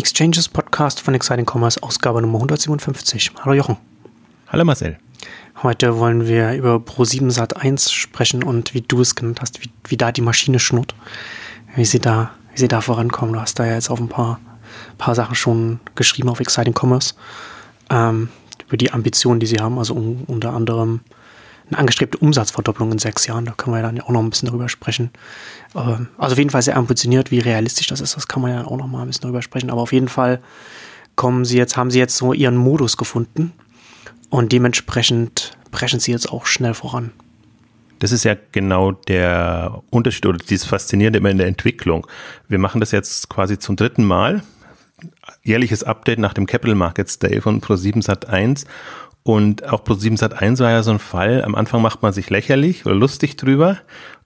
Exchanges Podcast von Exciting Commerce, Ausgabe Nummer 157. Hallo Jochen. Hallo Marcel. Heute wollen wir über Pro7 Sat 1 sprechen und wie du es genannt hast, wie, wie da die Maschine schnurrt, wie sie da, wie sie da vorankommen. Du hast da ja jetzt auf ein paar, paar Sachen schon geschrieben auf Exciting Commerce ähm, über die Ambitionen, die sie haben, also un, unter anderem eine angestrebte Umsatzverdopplung in sechs Jahren. Da können wir ja dann auch noch ein bisschen darüber sprechen. Ähm, also auf jeden Fall sehr ambitioniert, wie realistisch das ist. Das kann man ja auch noch mal ein bisschen darüber sprechen. Aber auf jeden Fall kommen sie jetzt, haben sie jetzt so ihren Modus gefunden und dementsprechend brechen sie jetzt auch schnell voran. Das ist ja genau der Unterschied oder dieses Faszinierende immer in der Entwicklung. Wir machen das jetzt quasi zum dritten Mal. Jährliches Update nach dem Capital Markets Day von Pro7 Sat 1 und auch Pro7 Sat 1 war ja so ein Fall. Am Anfang macht man sich lächerlich oder lustig drüber,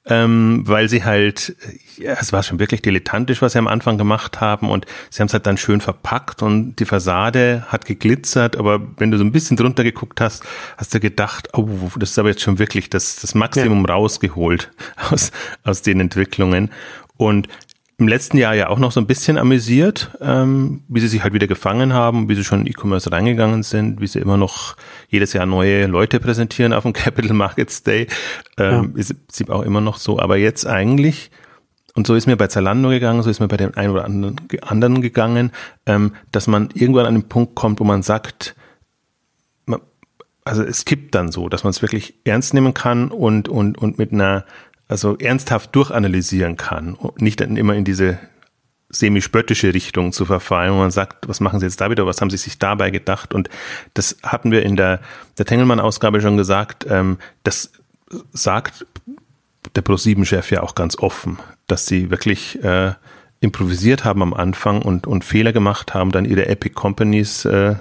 ähm, weil sie halt, ja, es war schon wirklich dilettantisch, was sie am Anfang gemacht haben und sie haben es halt dann schön verpackt und die Fassade hat geglitzert, aber wenn du so ein bisschen drunter geguckt hast, hast du gedacht, oh, das ist aber jetzt schon wirklich das, das Maximum ja. rausgeholt aus, aus den Entwicklungen. Und im letzten Jahr ja auch noch so ein bisschen amüsiert, ähm, wie sie sich halt wieder gefangen haben, wie sie schon in E-Commerce reingegangen sind, wie sie immer noch jedes Jahr neue Leute präsentieren auf dem Capital Markets Day. Ähm, ja. Ist, ist auch immer noch so. Aber jetzt eigentlich, und so ist mir bei Zalando gegangen, so ist mir bei dem einen oder anderen, anderen gegangen, ähm, dass man irgendwann an den Punkt kommt, wo man sagt, man, also es kippt dann so, dass man es wirklich ernst nehmen kann und, und, und mit einer also ernsthaft durchanalysieren kann nicht dann immer in diese semi-spöttische Richtung zu verfallen, wo man sagt, was machen Sie jetzt da wieder, was haben Sie sich dabei gedacht? Und das hatten wir in der, der Tengelmann-Ausgabe schon gesagt, ähm, das sagt der Pro7-Chef ja auch ganz offen, dass sie wirklich äh, improvisiert haben am Anfang und, und Fehler gemacht haben, dann ihre Epic Companies, äh,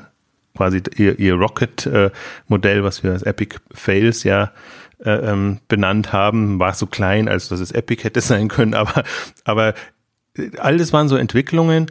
quasi ihr, ihr Rocket-Modell, äh, was wir als Epic Fails ja ähm, benannt haben, war so klein, als dass es Epic hätte sein können, aber, aber alles waren so Entwicklungen,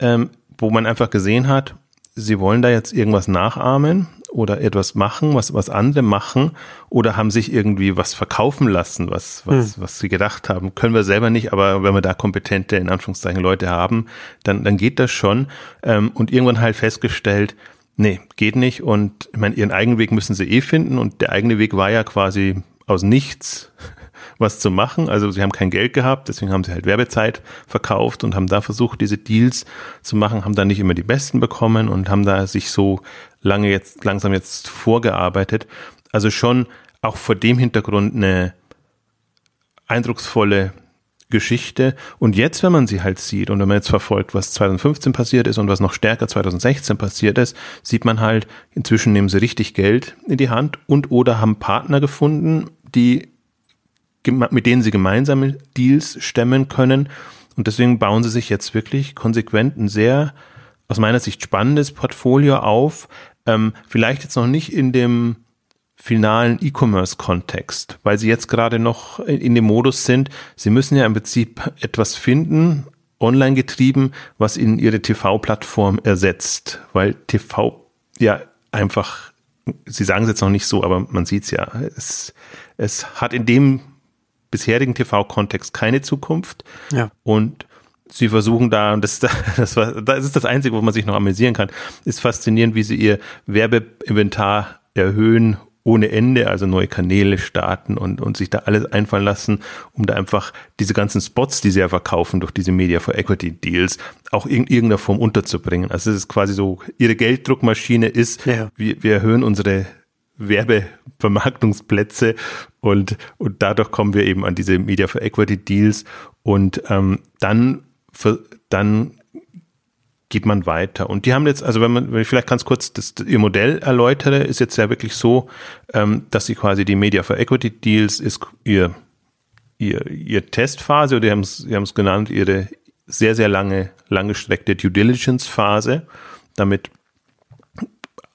ähm, wo man einfach gesehen hat, sie wollen da jetzt irgendwas nachahmen oder etwas machen, was, was andere machen oder haben sich irgendwie was verkaufen lassen, was, was, hm. was sie gedacht haben. Können wir selber nicht, aber wenn wir da kompetente, in Anführungszeichen, Leute haben, dann, dann geht das schon. Ähm, und irgendwann halt festgestellt, Nee, geht nicht. Und ich meine, ihren eigenen Weg müssen sie eh finden. Und der eigene Weg war ja quasi aus nichts was zu machen. Also sie haben kein Geld gehabt, deswegen haben sie halt Werbezeit verkauft und haben da versucht, diese Deals zu machen, haben da nicht immer die besten bekommen und haben da sich so lange jetzt, langsam jetzt vorgearbeitet. Also schon auch vor dem Hintergrund eine eindrucksvolle Geschichte. Und jetzt, wenn man sie halt sieht und wenn man jetzt verfolgt, was 2015 passiert ist und was noch stärker 2016 passiert ist, sieht man halt, inzwischen nehmen sie richtig Geld in die Hand und oder haben Partner gefunden, die, mit denen sie gemeinsame Deals stemmen können. Und deswegen bauen sie sich jetzt wirklich konsequent ein sehr, aus meiner Sicht spannendes Portfolio auf. Ähm, vielleicht jetzt noch nicht in dem finalen E-Commerce-Kontext, weil sie jetzt gerade noch in dem Modus sind, sie müssen ja im Prinzip etwas finden, online getrieben, was ihnen ihre TV-Plattform ersetzt, weil TV ja einfach, sie sagen es jetzt noch nicht so, aber man sieht es ja, es, es hat in dem bisherigen TV-Kontext keine Zukunft. Ja. und sie versuchen da, und das, das, war, das ist das Einzige, wo man sich noch amüsieren kann, ist faszinierend, wie sie ihr Werbeinventar erhöhen ohne Ende, also neue Kanäle starten und, und sich da alles einfallen lassen, um da einfach diese ganzen Spots, die sie ja verkaufen durch diese Media for Equity Deals, auch in irgendeiner Form unterzubringen. Also es ist quasi so, ihre Gelddruckmaschine ist, ja. wir, wir erhöhen unsere Werbevermarktungsplätze und, und dadurch kommen wir eben an diese Media for Equity Deals und ähm, dann, für, dann geht man weiter. Und die haben jetzt, also wenn man, wenn ich vielleicht ganz kurz das, ihr Modell erläutere, ist jetzt ja wirklich so, ähm, dass sie quasi die Media for Equity Deals ist ihr, ihr, ihr Testphase, oder die haben es haben es genannt, ihre sehr, sehr lange, langgestreckte Due Diligence Phase. Damit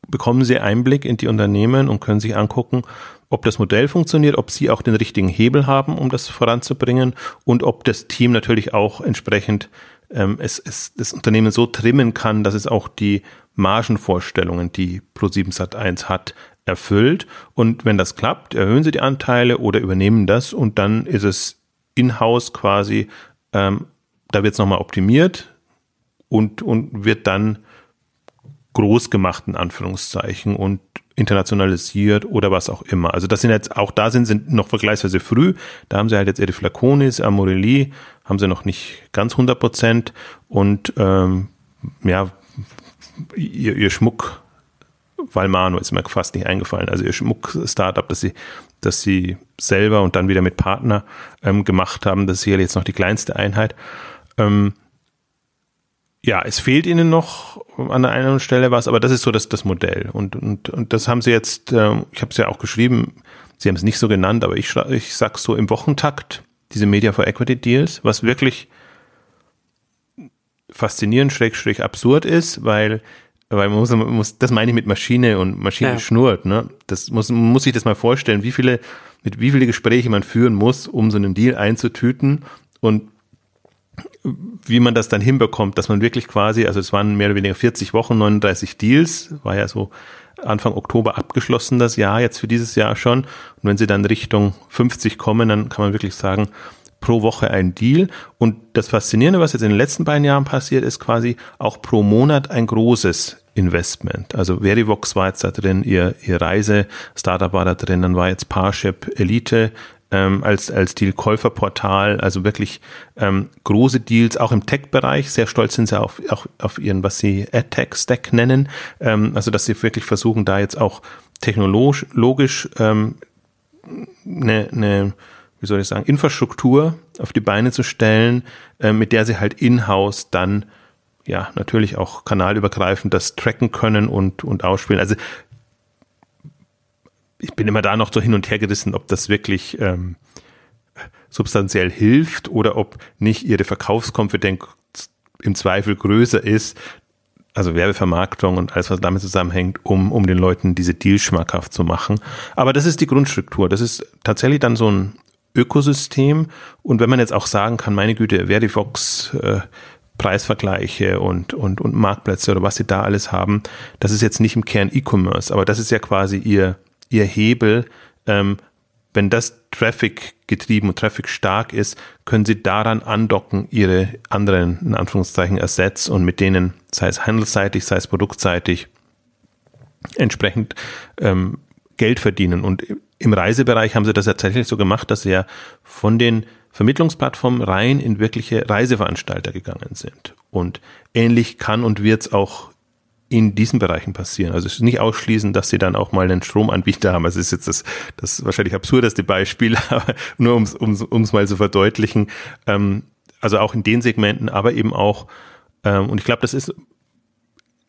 bekommen sie Einblick in die Unternehmen und können sich angucken, ob das Modell funktioniert, ob sie auch den richtigen Hebel haben, um das voranzubringen und ob das Team natürlich auch entsprechend ähm, es, es das Unternehmen so trimmen kann, dass es auch die Margenvorstellungen, die Pro7 Sat1 hat, erfüllt. Und wenn das klappt, erhöhen sie die Anteile oder übernehmen das und dann ist es in-house quasi, ähm, da wird es nochmal optimiert und, und wird dann groß gemacht, in Anführungszeichen, und internationalisiert oder was auch immer. Also das sind jetzt, auch da sind, sind noch vergleichsweise früh. Da haben sie halt jetzt ihre Flaconis, Amorelli, haben sie noch nicht ganz 100 Prozent und ähm, ja, ihr, ihr Schmuck, Valmano ist mir fast nicht eingefallen, also ihr Schmuck-Startup, das sie, das sie selber und dann wieder mit Partner ähm, gemacht haben, das ist sicherlich jetzt noch die kleinste Einheit. Ähm, ja, es fehlt ihnen noch an der einen Stelle was, aber das ist so das, das Modell. Und, und, und das haben sie jetzt, äh, ich habe es ja auch geschrieben, sie haben es nicht so genannt, aber ich, ich sag so im Wochentakt, diese Media for Equity Deals, was wirklich faszinierend, schräg, absurd ist, weil, weil man muss, man muss, das meine ich mit Maschine und Maschine ja. schnurrt, ne? Das muss, man muss sich das mal vorstellen, wie viele, mit wie viele Gespräche man führen muss, um so einen Deal einzutüten und wie man das dann hinbekommt, dass man wirklich quasi, also es waren mehr oder weniger 40 Wochen, 39 Deals, war ja so Anfang Oktober abgeschlossen das Jahr, jetzt für dieses Jahr schon. Und wenn sie dann Richtung 50 kommen, dann kann man wirklich sagen, pro Woche ein Deal. Und das Faszinierende, was jetzt in den letzten beiden Jahren passiert, ist quasi auch pro Monat ein großes Investment. Also Verivox war jetzt da drin, ihr, ihr Reise-Startup war da drin, dann war jetzt Parship Elite ähm, als, als Deal-Käuferportal, also wirklich ähm, große Deals, auch im Tech-Bereich. Sehr stolz sind sie auf, auch auf ihren, was sie AdTech-Stack nennen. Ähm, also, dass sie wirklich versuchen, da jetzt auch technologisch logisch ähm, eine, eine, wie soll ich sagen, Infrastruktur auf die Beine zu stellen, äh, mit der sie halt in-house dann ja natürlich auch kanalübergreifend das tracken können und, und ausspielen. Also ich bin immer da noch so hin und her gerissen, ob das wirklich ähm, substanziell hilft oder ob nicht ihre Verkaufskonfidenz im Zweifel größer ist, also Werbevermarktung und alles, was damit zusammenhängt, um, um den Leuten diese Deals schmackhaft zu machen. Aber das ist die Grundstruktur. Das ist tatsächlich dann so ein Ökosystem. Und wenn man jetzt auch sagen kann, meine Güte, Verifox, äh, Preisvergleiche und, und, und Marktplätze oder was sie da alles haben, das ist jetzt nicht im Kern E-Commerce, aber das ist ja quasi ihr, ihr Hebel, ähm, wenn das Traffic getrieben und Traffic stark ist, können sie daran andocken, ihre anderen, in Anführungszeichen, Assets und mit denen, sei es handelsseitig, sei es produktseitig, entsprechend ähm, Geld verdienen. Und im Reisebereich haben sie das tatsächlich so gemacht, dass sie ja von den Vermittlungsplattformen rein in wirkliche Reiseveranstalter gegangen sind. Und ähnlich kann und wird es auch in diesen Bereichen passieren. Also es ist nicht ausschließen, dass sie dann auch mal einen Stromanbieter haben. Also es ist jetzt das, das wahrscheinlich absurdeste Beispiel, aber nur um es um's, um's mal zu verdeutlichen. Ähm, also auch in den Segmenten, aber eben auch, ähm, und ich glaube, das ist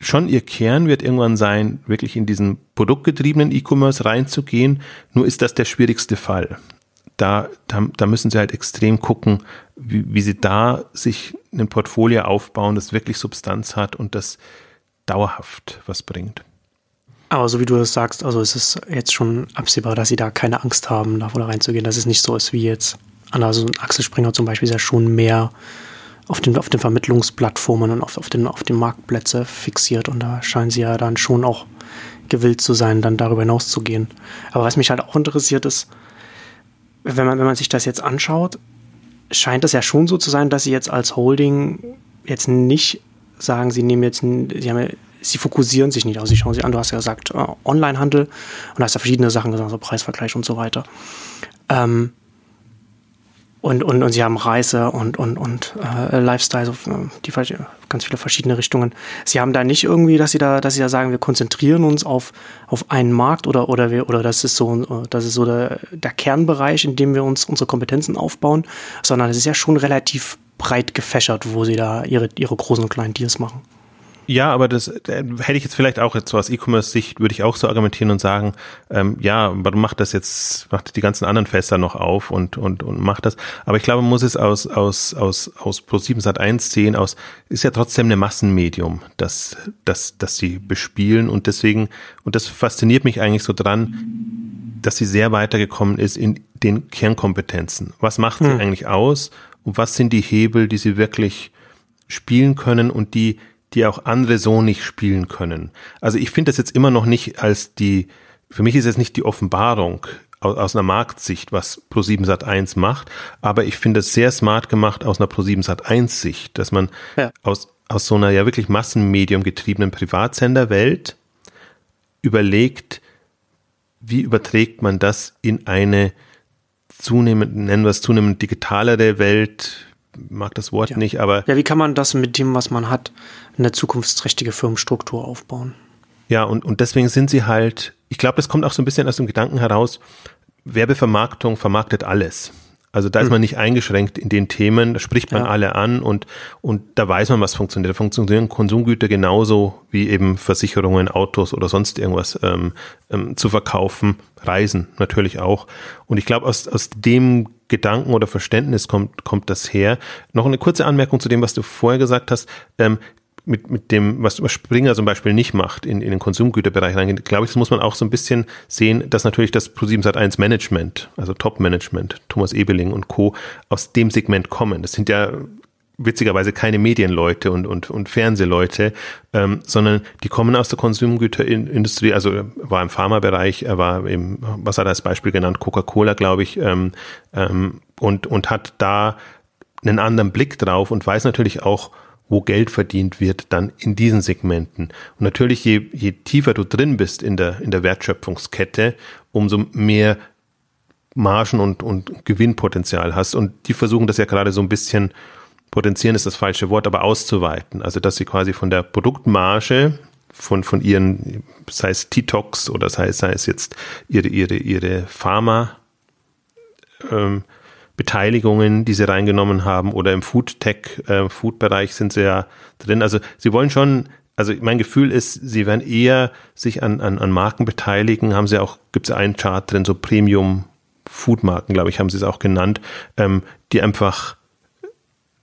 schon ihr Kern wird irgendwann sein, wirklich in diesen produktgetriebenen E-Commerce reinzugehen. Nur ist das der schwierigste Fall. Da, da, da müssen sie halt extrem gucken, wie, wie sie da sich ein Portfolio aufbauen, das wirklich Substanz hat und das dauerhaft was bringt. Aber so wie du das sagst, also ist es jetzt schon absehbar, dass sie da keine Angst haben, da reinzugehen, dass es nicht so ist wie jetzt. Also Axel Springer zum Beispiel ist ja schon mehr auf den, auf den Vermittlungsplattformen und auf, auf, den, auf den Marktplätze fixiert und da scheinen sie ja dann schon auch gewillt zu sein, dann darüber hinaus zu gehen. Aber was mich halt auch interessiert ist, wenn man, wenn man sich das jetzt anschaut, scheint es ja schon so zu sein, dass sie jetzt als Holding jetzt nicht sagen, sie nehmen jetzt, sie haben sie fokussieren sich nicht aus, sie schauen sich an, du hast ja gesagt, äh, Onlinehandel und hast ja verschiedene Sachen gesagt, so Preisvergleich und so weiter. Ähm, und, und, und sie haben Reise und, und, und äh, Lifestyle, so, äh, die ganz viele verschiedene Richtungen. Sie haben da nicht irgendwie, dass sie da, dass sie da sagen, wir konzentrieren uns auf, auf einen Markt oder, oder wir, oder das ist so, äh, das ist so der, der Kernbereich, in dem wir uns unsere Kompetenzen aufbauen, sondern es ist ja schon relativ breit gefächert, wo sie da ihre, ihre großen und kleinen Deals machen. Ja, aber das äh, hätte ich jetzt vielleicht auch jetzt so aus E-Commerce-Sicht, würde ich auch so argumentieren und sagen, ähm, ja, warum macht das jetzt, macht die ganzen anderen Fässer noch auf und, und, und macht das. Aber ich glaube, man muss es aus, aus, aus, aus Pro7 Sat 1 sehen, aus, ist ja trotzdem eine Massenmedium, das, das, das sie bespielen und deswegen, und das fasziniert mich eigentlich so dran, dass sie sehr weitergekommen ist in den Kernkompetenzen. Was macht sie hm. eigentlich aus und was sind die Hebel, die sie wirklich spielen können und die, die auch andere so nicht spielen können. Also ich finde das jetzt immer noch nicht als die, für mich ist es nicht die Offenbarung aus, aus einer Marktsicht, was Pro7 Sat 1 macht, aber ich finde es sehr smart gemacht aus einer Pro7 Sat 1 Sicht, dass man ja. aus aus so einer ja wirklich Massenmedium getriebenen Privatsenderwelt überlegt, wie überträgt man das in eine zunehmend, nennen wir es zunehmend digitalere Welt, mag das Wort ja. nicht, aber. Ja, wie kann man das mit dem, was man hat, eine zukunftsträchtige Firmenstruktur aufbauen? Ja, und, und deswegen sind sie halt, ich glaube, das kommt auch so ein bisschen aus dem Gedanken heraus, Werbevermarktung vermarktet alles. Also da ist man hm. nicht eingeschränkt in den Themen, da spricht man ja. alle an und, und da weiß man, was funktioniert. Da funktionieren Konsumgüter genauso wie eben Versicherungen, Autos oder sonst irgendwas ähm, ähm, zu verkaufen, Reisen natürlich auch. Und ich glaube, aus, aus dem Gedanken oder Verständnis kommt, kommt das her. Noch eine kurze Anmerkung zu dem, was du vorher gesagt hast. Ähm, mit, mit dem, was Springer zum Beispiel nicht macht, in, in den Konsumgüterbereich reingeht, glaube ich, das muss man auch so ein bisschen sehen, dass natürlich das Pro7 Sat1 Management, also Top-Management, Thomas Ebeling und Co., aus dem Segment kommen. Das sind ja witzigerweise keine Medienleute und, und, und Fernsehleute, ähm, sondern die kommen aus der Konsumgüterindustrie, also war im Pharmabereich, er war im, was hat er als Beispiel genannt, Coca-Cola, glaube ich, ähm, ähm, und, und hat da einen anderen Blick drauf und weiß natürlich auch, wo Geld verdient wird, dann in diesen Segmenten. Und natürlich, je, je tiefer du drin bist in der, in der Wertschöpfungskette, umso mehr Margen und, und Gewinnpotenzial hast. Und die versuchen das ja gerade so ein bisschen, potenzieren ist das falsche Wort, aber auszuweiten. Also, dass sie quasi von der Produktmarge, von, von ihren, sei es T-Tox oder sei, sei es jetzt ihre, ihre, ihre Pharma, ähm, Beteiligungen, die sie reingenommen haben oder im Food-Tech, äh, Food-Bereich sind sie ja drin. Also sie wollen schon, also mein Gefühl ist, sie werden eher sich an, an, an Marken beteiligen. Haben sie auch, gibt es einen Chart drin, so Premium Food-Marken, glaube ich, haben sie es auch genannt, ähm, die einfach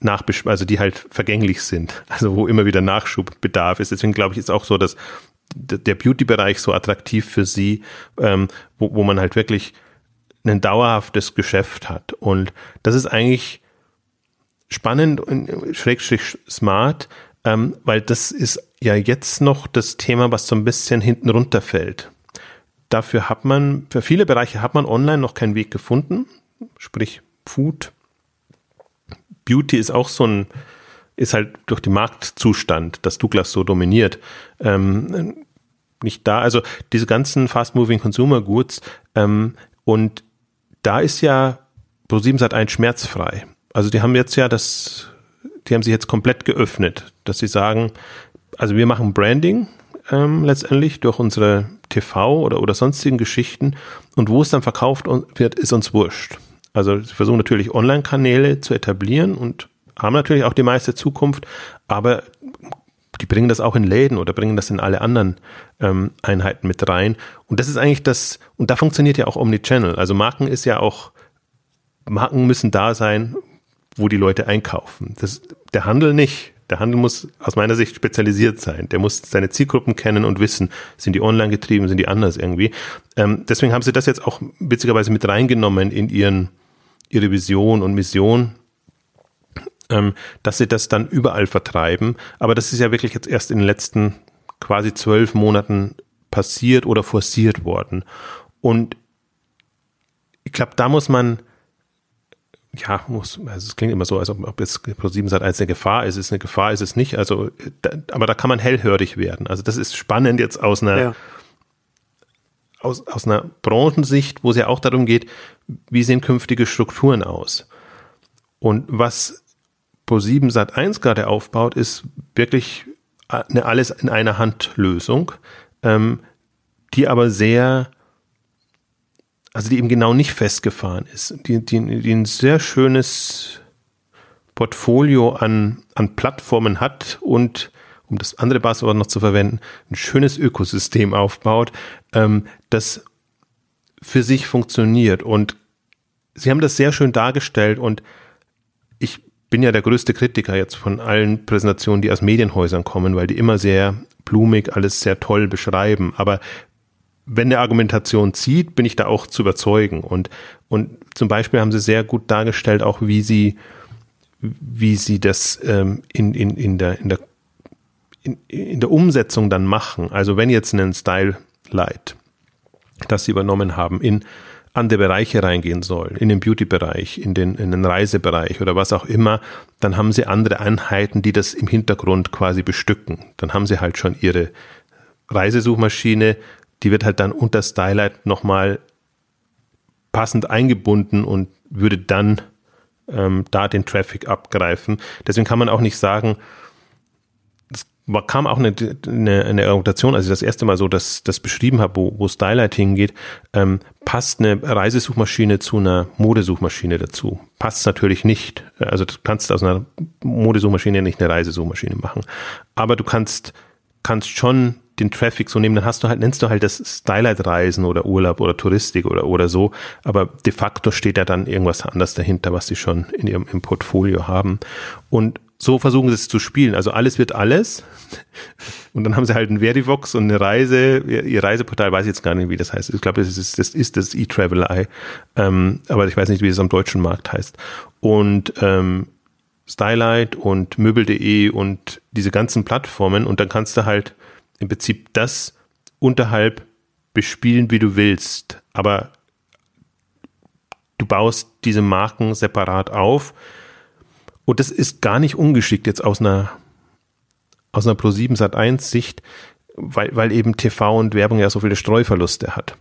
nachbesch also die halt vergänglich sind, also wo immer wieder Nachschubbedarf ist. Deswegen glaube ich, ist auch so, dass der Beauty-Bereich so attraktiv für sie, ähm, wo, wo man halt wirklich ein dauerhaftes Geschäft hat. Und das ist eigentlich spannend und schrägstrich smart, ähm, weil das ist ja jetzt noch das Thema, was so ein bisschen hinten runterfällt. Dafür hat man, für viele Bereiche hat man online noch keinen Weg gefunden, sprich Food. Beauty ist auch so ein, ist halt durch den Marktzustand, dass Douglas so dominiert, ähm, nicht da. Also diese ganzen Fast-Moving Consumer Goods ähm, und da ist ja Pro7 Sat 1 schmerzfrei. Also die haben jetzt ja das, die haben sich jetzt komplett geöffnet, dass sie sagen, also wir machen Branding ähm, letztendlich durch unsere TV oder, oder sonstigen Geschichten und wo es dann verkauft wird, ist uns wurscht. Also sie versuchen natürlich Online-Kanäle zu etablieren und haben natürlich auch die meiste Zukunft, aber die bringen das auch in Läden oder bringen das in alle anderen ähm, Einheiten mit rein. Und das ist eigentlich das, und da funktioniert ja auch Omnichannel. Also Marken ist ja auch, Marken müssen da sein, wo die Leute einkaufen. Das, der Handel nicht. Der Handel muss aus meiner Sicht spezialisiert sein. Der muss seine Zielgruppen kennen und wissen, sind die online getrieben, sind die anders irgendwie. Ähm, deswegen haben sie das jetzt auch witzigerweise mit reingenommen in ihren, ihre Vision und Mission ähm, dass sie das dann überall vertreiben. Aber das ist ja wirklich jetzt erst in den letzten quasi zwölf Monaten passiert oder forciert worden. Und ich glaube, da muss man, ja, muss, also es klingt immer so, als ob, ob jetzt Pro7 Sat 1 eine Gefahr ist. Es ist eine Gefahr, ist es nicht. Also, da, aber da kann man hellhörig werden. Also das ist spannend jetzt aus einer, ja. aus, aus einer Branchensicht, wo es ja auch darum geht, wie sehen künftige Strukturen aus? Und was Pro7 Sat 1 gerade aufbaut, ist wirklich eine alles in einer Hand Lösung, ähm, die aber sehr, also die eben genau nicht festgefahren ist, die, die, die ein sehr schönes Portfolio an, an Plattformen hat und um das andere Buzzword noch zu verwenden, ein schönes Ökosystem aufbaut, ähm, das für sich funktioniert. Und sie haben das sehr schön dargestellt und bin ja der größte Kritiker jetzt von allen Präsentationen, die aus Medienhäusern kommen, weil die immer sehr blumig alles sehr toll beschreiben. Aber wenn eine Argumentation zieht, bin ich da auch zu überzeugen. Und, und zum Beispiel haben sie sehr gut dargestellt, auch wie sie, wie sie das ähm, in, in, in der, in der in, in der Umsetzung dann machen. Also wenn jetzt ein Style Light, das sie übernommen haben in andere Bereiche reingehen sollen, in den Beauty-Bereich, in den, in den Reisebereich oder was auch immer, dann haben sie andere Einheiten, die das im Hintergrund quasi bestücken. Dann haben sie halt schon ihre Reisesuchmaschine, die wird halt dann unter Stylight nochmal passend eingebunden und würde dann ähm, da den Traffic abgreifen. Deswegen kann man auch nicht sagen, war, kam auch eine, eine, eine Argumentation, als ich das erste Mal so das, das beschrieben habe, wo, wo Stylight hingeht, ähm, passt eine Reisesuchmaschine zu einer Modesuchmaschine dazu. Passt natürlich nicht. Also du kannst aus einer Modesuchmaschine nicht eine Reisesuchmaschine machen. Aber du kannst, kannst schon den Traffic so nehmen, dann hast du halt, nennst du halt das Stylight-Reisen oder Urlaub oder Touristik oder, oder so, aber de facto steht ja dann irgendwas anderes dahinter, was sie schon in ihrem im Portfolio haben. Und so versuchen sie es zu spielen. Also alles wird alles. Und dann haben sie halt ein Verivox und eine Reise, ihr Reiseportal weiß ich jetzt gar nicht, wie das heißt. Ich glaube, das ist das, ist das E-Travel-Eye. Ähm, aber ich weiß nicht, wie es am deutschen Markt heißt. Und ähm, Stylight und Möbel.de und diese ganzen Plattformen und dann kannst du halt im Prinzip das unterhalb bespielen, wie du willst. Aber du baust diese Marken separat auf und das ist gar nicht ungeschickt jetzt aus einer, aus einer Pro7 Sat 1 Sicht, weil, weil eben TV und Werbung ja so viele Streuverluste hat.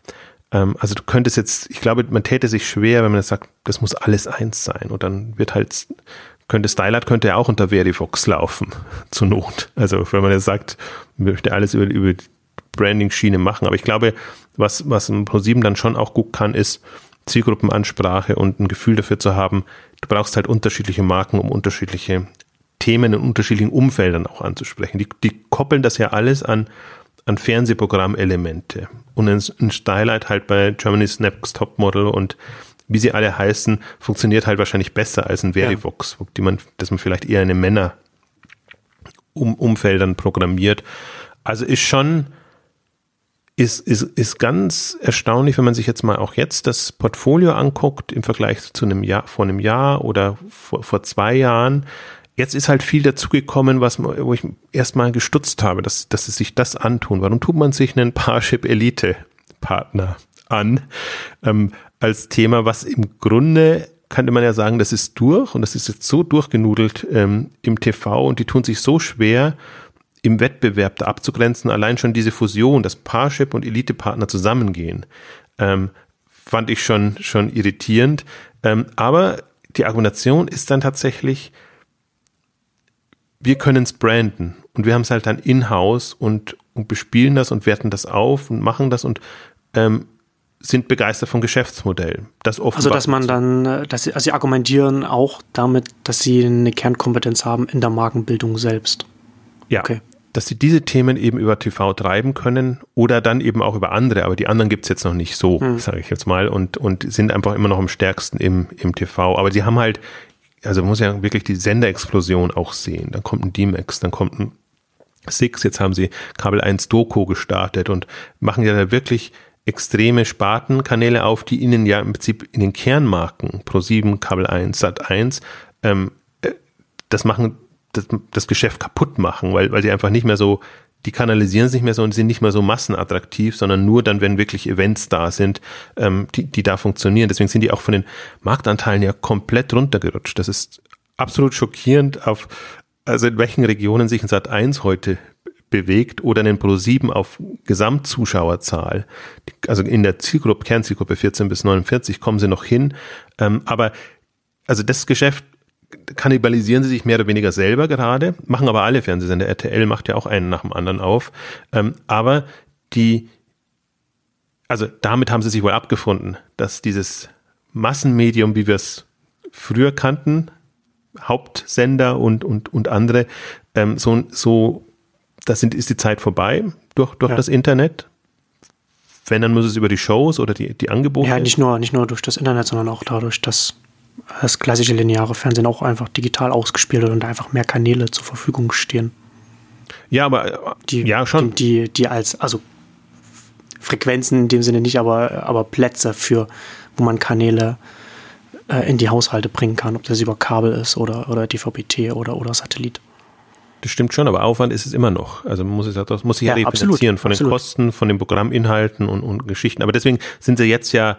Ähm, also du könntest jetzt, ich glaube, man täte sich schwer, wenn man jetzt sagt, das muss alles eins sein. Und dann wird halt, könnte Stylart könnte ja auch unter Verivox laufen, zur Not. Also wenn man jetzt sagt, möchte alles über, über Branding-Schiene machen. Aber ich glaube, was, was ein Pro7 dann schon auch gut kann, ist, Zielgruppenansprache und ein Gefühl dafür zu haben, du brauchst halt unterschiedliche Marken, um unterschiedliche Themen in unterschiedlichen Umfeldern auch anzusprechen. Die, die koppeln das ja alles an, an Fernsehprogrammelemente. Und ein, ein Stylight halt bei Germany's Next Topmodel und wie sie alle heißen, funktioniert halt wahrscheinlich besser als ein Verivox, ja. die man, das man vielleicht eher in den Männer Umfeldern programmiert. Also ist schon, ist, ist, ist ganz erstaunlich, wenn man sich jetzt mal auch jetzt das Portfolio anguckt im Vergleich zu einem Jahr, vor einem Jahr oder vor, vor zwei Jahren. Jetzt ist halt viel dazugekommen, was, wo ich erstmal gestutzt habe, dass, dass sie sich das antun. Warum tut man sich einen Parship Elite Partner an, ähm, als Thema, was im Grunde könnte man ja sagen, das ist durch und das ist jetzt so durchgenudelt ähm, im TV und die tun sich so schwer, im Wettbewerb da abzugrenzen. Allein schon diese Fusion, dass Parship und Elite-Partner zusammengehen, ähm, fand ich schon, schon irritierend. Ähm, aber die Argumentation ist dann tatsächlich, wir können es branden und wir haben es halt dann in-house und, und bespielen das und werten das auf und machen das und ähm, sind begeistert vom Geschäftsmodell. Das also dass man dann, äh, dass sie, also sie argumentieren auch damit, dass sie eine Kernkompetenz haben in der Markenbildung selbst. Ja. Okay dass sie diese Themen eben über TV treiben können oder dann eben auch über andere, aber die anderen gibt's jetzt noch nicht so, hm. sage ich jetzt mal, und, und sind einfach immer noch am stärksten im, im TV. Aber sie haben halt, also man muss ja wirklich die Senderexplosion auch sehen. Dann kommt ein D-Max, dann kommt ein Six, jetzt haben sie Kabel 1 Doku gestartet und machen ja da wirklich extreme Spartenkanäle auf, die ihnen ja im Prinzip in den Kernmarken Pro7, Kabel 1, Sat 1, ähm, äh, das machen das, das Geschäft kaputt machen, weil, weil sie einfach nicht mehr so, die kanalisieren sich nicht mehr so und sind nicht mehr so massenattraktiv, sondern nur dann, wenn wirklich Events da sind, ähm, die, die da funktionieren. Deswegen sind die auch von den Marktanteilen ja komplett runtergerutscht. Das ist absolut schockierend, auf, also in welchen Regionen sich ein Sat 1 heute bewegt oder einen Pro 7 auf Gesamtzuschauerzahl. Also in der Zielgruppe, Kernzielgruppe 14 bis 49 kommen sie noch hin. Ähm, aber also das Geschäft kannibalisieren sie sich mehr oder weniger selber gerade, machen aber alle Fernsehsender. RTL macht ja auch einen nach dem anderen auf. Ähm, aber die, also damit haben sie sich wohl abgefunden, dass dieses Massenmedium, wie wir es früher kannten, Hauptsender und, und, und andere, ähm, so, so, das sind, ist die Zeit vorbei durch, durch ja. das Internet. Wenn, dann muss es über die Shows oder die, die Angebote. Ja, nicht nur, nicht nur durch das Internet, sondern auch dadurch, dass das klassische lineare Fernsehen auch einfach digital ausgespielt wird und einfach mehr Kanäle zur Verfügung stehen. Ja, aber die, ja schon. Die, die als, also Frequenzen in dem Sinne nicht, aber, aber Plätze für, wo man Kanäle äh, in die Haushalte bringen kann, ob das über Kabel ist oder, oder DVB-T oder, oder Satellit. Das stimmt schon, aber Aufwand ist es immer noch. Also man muss es das muss sich ja, ja refinanzieren von absolut. den Kosten, von den Programminhalten und, und Geschichten. Aber deswegen sind sie jetzt ja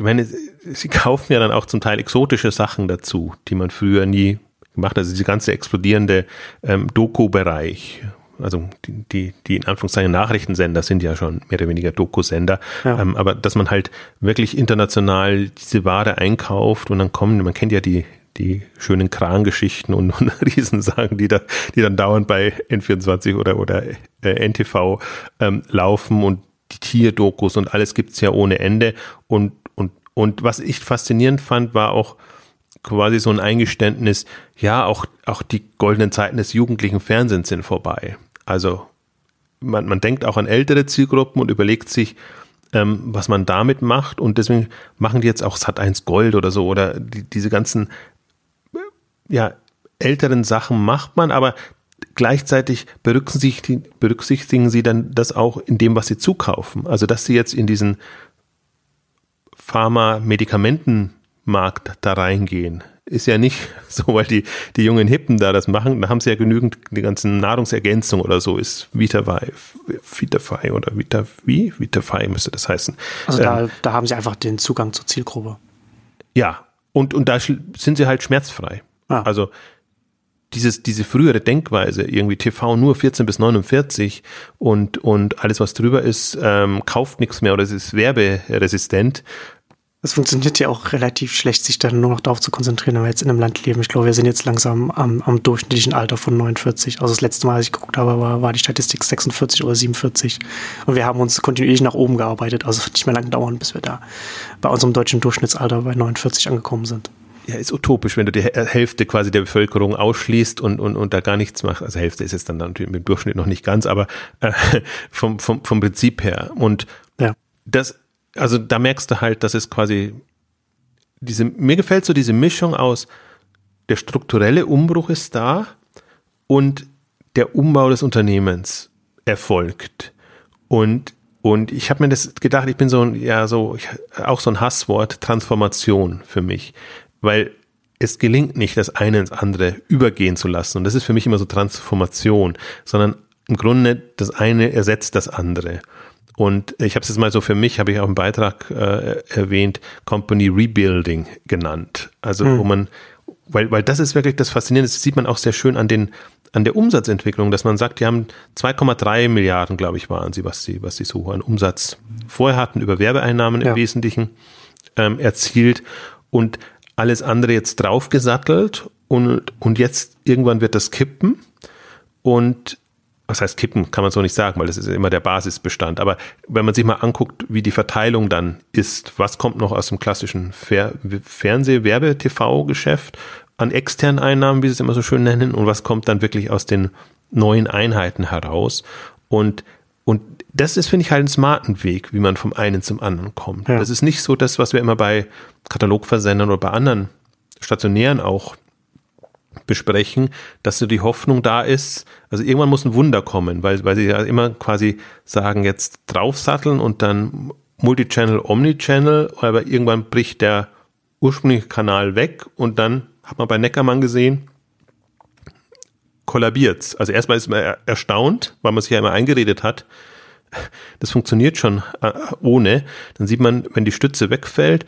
ich meine, sie kaufen ja dann auch zum Teil exotische Sachen dazu, die man früher nie gemacht hat. Also diese ganze explodierende ähm, Doku-Bereich, also die, die, die in Anführungszeichen Nachrichtensender sind ja schon mehr oder weniger Doku-Sender, ja. ähm, aber dass man halt wirklich international diese Ware einkauft und dann kommen, man kennt ja die, die schönen Krangeschichten und, und Riesensagen, die da, die dann dauernd bei N24 oder, oder äh, NTV ähm, laufen und die Tierdokus und alles gibt's ja ohne Ende und und was ich faszinierend fand, war auch quasi so ein Eingeständnis, ja, auch, auch die goldenen Zeiten des jugendlichen Fernsehens sind vorbei. Also man, man denkt auch an ältere Zielgruppen und überlegt sich, ähm, was man damit macht. Und deswegen machen die jetzt auch Sat1 Gold oder so oder die, diese ganzen ja, älteren Sachen macht man, aber gleichzeitig berücksichtigen, berücksichtigen sie dann das auch in dem, was sie zukaufen. Also dass sie jetzt in diesen Pharma-Medikamentenmarkt da reingehen. Ist ja nicht so, weil die, die jungen Hippen da das machen, da haben sie ja genügend die ganzen Nahrungsergänzungen oder so, ist Vitafy, Vitafy oder Vita, wie? Vitafy müsste das heißen. Also da, ähm, da haben sie einfach den Zugang zur Zielgruppe. Ja, und, und da sind sie halt schmerzfrei. Ah. Also dieses, diese frühere Denkweise, irgendwie TV nur 14 bis 49 und, und alles, was drüber ist, ähm, kauft nichts mehr oder es ist werberesistent, es funktioniert ja auch relativ schlecht, sich dann nur noch darauf zu konzentrieren, wenn wir jetzt in einem Land leben. Ich glaube, wir sind jetzt langsam am, am durchschnittlichen Alter von 49. Also das letzte Mal, als ich geguckt habe, war, war die Statistik 46 oder 47. Und wir haben uns kontinuierlich nach oben gearbeitet. Also es wird nicht mehr lange dauern, bis wir da bei unserem deutschen Durchschnittsalter bei 49 angekommen sind. Ja, ist utopisch, wenn du die Hälfte quasi der Bevölkerung ausschließt und, und, und da gar nichts machst. Also Hälfte ist jetzt dann natürlich im Durchschnitt noch nicht ganz, aber äh, vom, vom, vom Prinzip her. Und ja. das also da merkst du halt, dass es quasi diese, mir gefällt so diese Mischung aus, der strukturelle Umbruch ist da und der Umbau des Unternehmens erfolgt. Und, und ich habe mir das gedacht, ich bin so ein, ja, so, ich, auch so ein Hasswort, Transformation für mich. Weil es gelingt nicht, das eine ins andere übergehen zu lassen. Und das ist für mich immer so Transformation, sondern im Grunde das eine ersetzt das andere. Und ich habe es jetzt mal so für mich, habe ich auch im Beitrag äh, erwähnt, Company Rebuilding genannt. Also mhm. wo man, weil, weil das ist wirklich das Faszinierende, das sieht man auch sehr schön an den an der Umsatzentwicklung, dass man sagt, die haben 2,3 Milliarden, glaube ich, waren sie, was sie, was sie so an Umsatz vorher hatten, über Werbeeinnahmen ja. im Wesentlichen ähm, erzielt und alles andere jetzt draufgesattelt und, und jetzt irgendwann wird das kippen und was heißt kippen, kann man so nicht sagen, weil das ist immer der Basisbestand. Aber wenn man sich mal anguckt, wie die Verteilung dann ist, was kommt noch aus dem klassischen Fer Fernseh-, Werbe-, TV-Geschäft an externen Einnahmen, wie sie es immer so schön nennen, und was kommt dann wirklich aus den neuen Einheiten heraus. Und, und das ist, finde ich, halt ein smarten Weg, wie man vom einen zum anderen kommt. Ja. Das ist nicht so das, was wir immer bei Katalogversendern oder bei anderen stationären auch besprechen, dass so die Hoffnung da ist, also irgendwann muss ein Wunder kommen, weil, weil sie ja immer quasi sagen, jetzt draufsatteln und dann Multichannel, Omnichannel, aber irgendwann bricht der ursprüngliche Kanal weg und dann hat man bei Neckermann gesehen, kollabiert's. Also erstmal ist man erstaunt, weil man sich ja immer eingeredet hat, das funktioniert schon äh, ohne. Dann sieht man, wenn die Stütze wegfällt,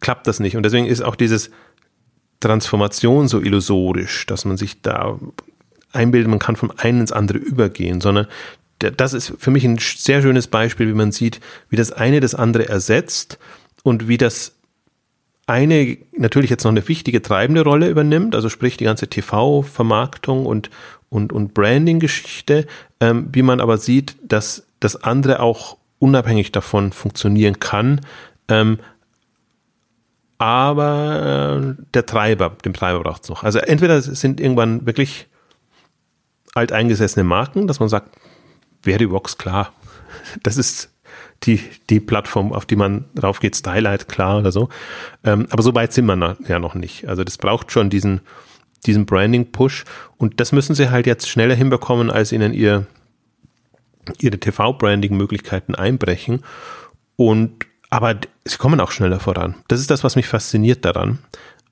klappt das nicht. Und deswegen ist auch dieses, Transformation so illusorisch, dass man sich da einbildet, man kann vom einen ins andere übergehen, sondern das ist für mich ein sehr schönes Beispiel, wie man sieht, wie das eine das andere ersetzt und wie das eine natürlich jetzt noch eine wichtige treibende Rolle übernimmt, also sprich die ganze TV-Vermarktung und, und, und Branding-Geschichte, ähm, wie man aber sieht, dass das andere auch unabhängig davon funktionieren kann, ähm, aber äh, der Treiber, dem Treiber braucht es noch. Also entweder sind irgendwann wirklich alteingesessene Marken, dass man sagt, Verivox, klar, das ist die, die Plattform, auf die man drauf geht, Stylight, klar oder so. Ähm, aber so weit sind wir ja noch nicht. Also das braucht schon diesen, diesen Branding-Push und das müssen sie halt jetzt schneller hinbekommen, als ihnen ihr, ihre TV-Branding-Möglichkeiten einbrechen. Und aber sie kommen auch schneller voran. Das ist das, was mich fasziniert daran.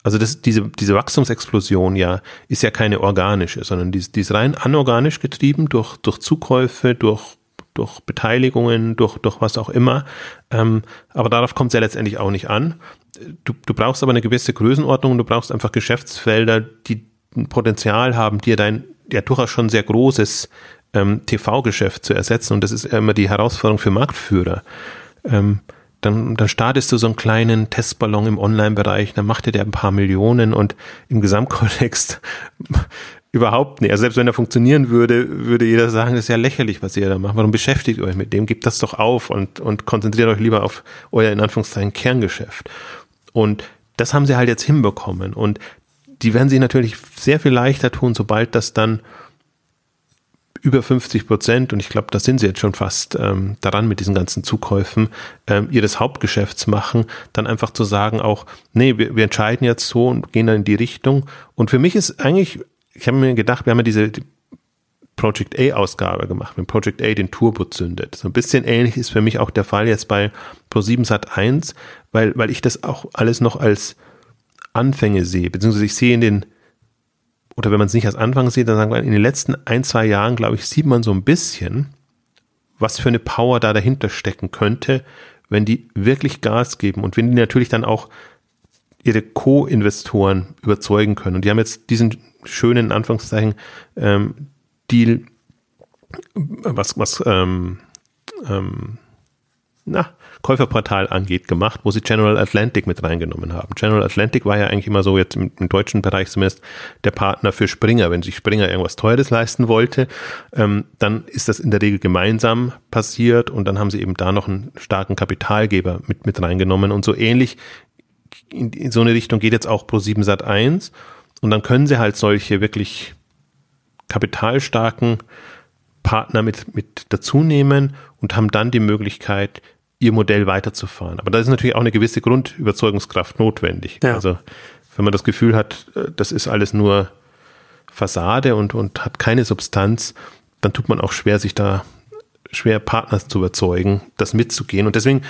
Also das, diese, diese Wachstumsexplosion ja ist ja keine organische, sondern die, die ist rein anorganisch getrieben durch, durch Zukäufe, durch durch Beteiligungen, durch, durch was auch immer. Ähm, aber darauf kommt es ja letztendlich auch nicht an. Du, du brauchst aber eine gewisse Größenordnung, du brauchst einfach Geschäftsfelder, die ein Potenzial haben, dir dein ja durchaus schon sehr großes ähm, TV-Geschäft zu ersetzen. Und das ist immer die Herausforderung für Marktführer. Ähm, dann, dann startest du so einen kleinen Testballon im Online-Bereich, dann macht dir der ein paar Millionen und im Gesamtkontext überhaupt nicht. Also selbst wenn er funktionieren würde, würde jeder sagen, das ist ja lächerlich, was ihr da macht. Warum beschäftigt euch mit dem? Gebt das doch auf und, und konzentriert euch lieber auf euer in Anführungszeichen Kerngeschäft. Und das haben sie halt jetzt hinbekommen. Und die werden sich natürlich sehr viel leichter tun, sobald das dann über 50 Prozent, und ich glaube, da sind sie jetzt schon fast ähm, daran mit diesen ganzen Zukäufen, ähm, ihres Hauptgeschäfts machen, dann einfach zu sagen auch, nee, wir, wir entscheiden jetzt so und gehen dann in die Richtung. Und für mich ist eigentlich, ich habe mir gedacht, wir haben ja diese die Project A-Ausgabe gemacht, wenn Project A den Turbo zündet. So ein bisschen ähnlich ist für mich auch der Fall jetzt bei Pro7 Sat 1, weil, weil ich das auch alles noch als Anfänge sehe, beziehungsweise ich sehe in den, oder wenn man es nicht als Anfang sieht, dann sagen wir, in den letzten ein, zwei Jahren, glaube ich, sieht man so ein bisschen, was für eine Power da dahinter stecken könnte, wenn die wirklich Gas geben und wenn die natürlich dann auch ihre Co-Investoren überzeugen können. Und die haben jetzt diesen schönen, in Anführungszeichen, ähm, Deal, was, was, ähm, ähm, na, Käuferportal angeht, gemacht, wo sie General Atlantic mit reingenommen haben. General Atlantic war ja eigentlich immer so jetzt im, im deutschen Bereich zumindest der Partner für Springer. Wenn sich Springer irgendwas Teures leisten wollte, ähm, dann ist das in der Regel gemeinsam passiert und dann haben sie eben da noch einen starken Kapitalgeber mit, mit reingenommen und so ähnlich in, in so eine Richtung geht jetzt auch Pro7 Sat 1 und dann können sie halt solche wirklich kapitalstarken Partner mit, mit dazu nehmen und haben dann die Möglichkeit, ihr Modell weiterzufahren. Aber da ist natürlich auch eine gewisse Grundüberzeugungskraft notwendig. Ja. Also wenn man das Gefühl hat, äh, das ist alles nur Fassade und, und hat keine Substanz, dann tut man auch schwer, sich da schwer Partners zu überzeugen, das mitzugehen. Und deswegen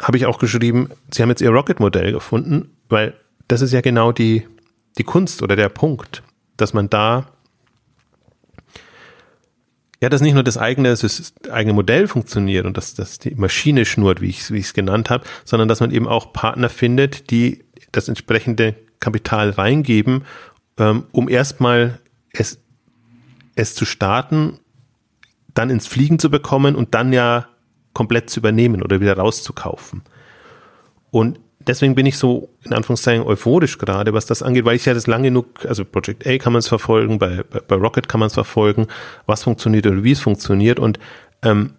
habe ich auch geschrieben, sie haben jetzt ihr Rocket-Modell gefunden, weil das ist ja genau die, die Kunst oder der Punkt, dass man da ja, dass nicht nur das eigene, das eigene Modell funktioniert und dass, dass die Maschine schnurrt, wie ich wie es genannt habe, sondern dass man eben auch Partner findet, die das entsprechende Kapital reingeben, ähm, um erstmal es, es zu starten, dann ins Fliegen zu bekommen und dann ja komplett zu übernehmen oder wieder rauszukaufen. Und deswegen bin ich so in Anführungszeichen euphorisch gerade, was das angeht, weil ich ja das lange genug, also Project A kann man es verfolgen, bei, bei, bei Rocket kann man es verfolgen, was funktioniert oder wie es funktioniert und ähm,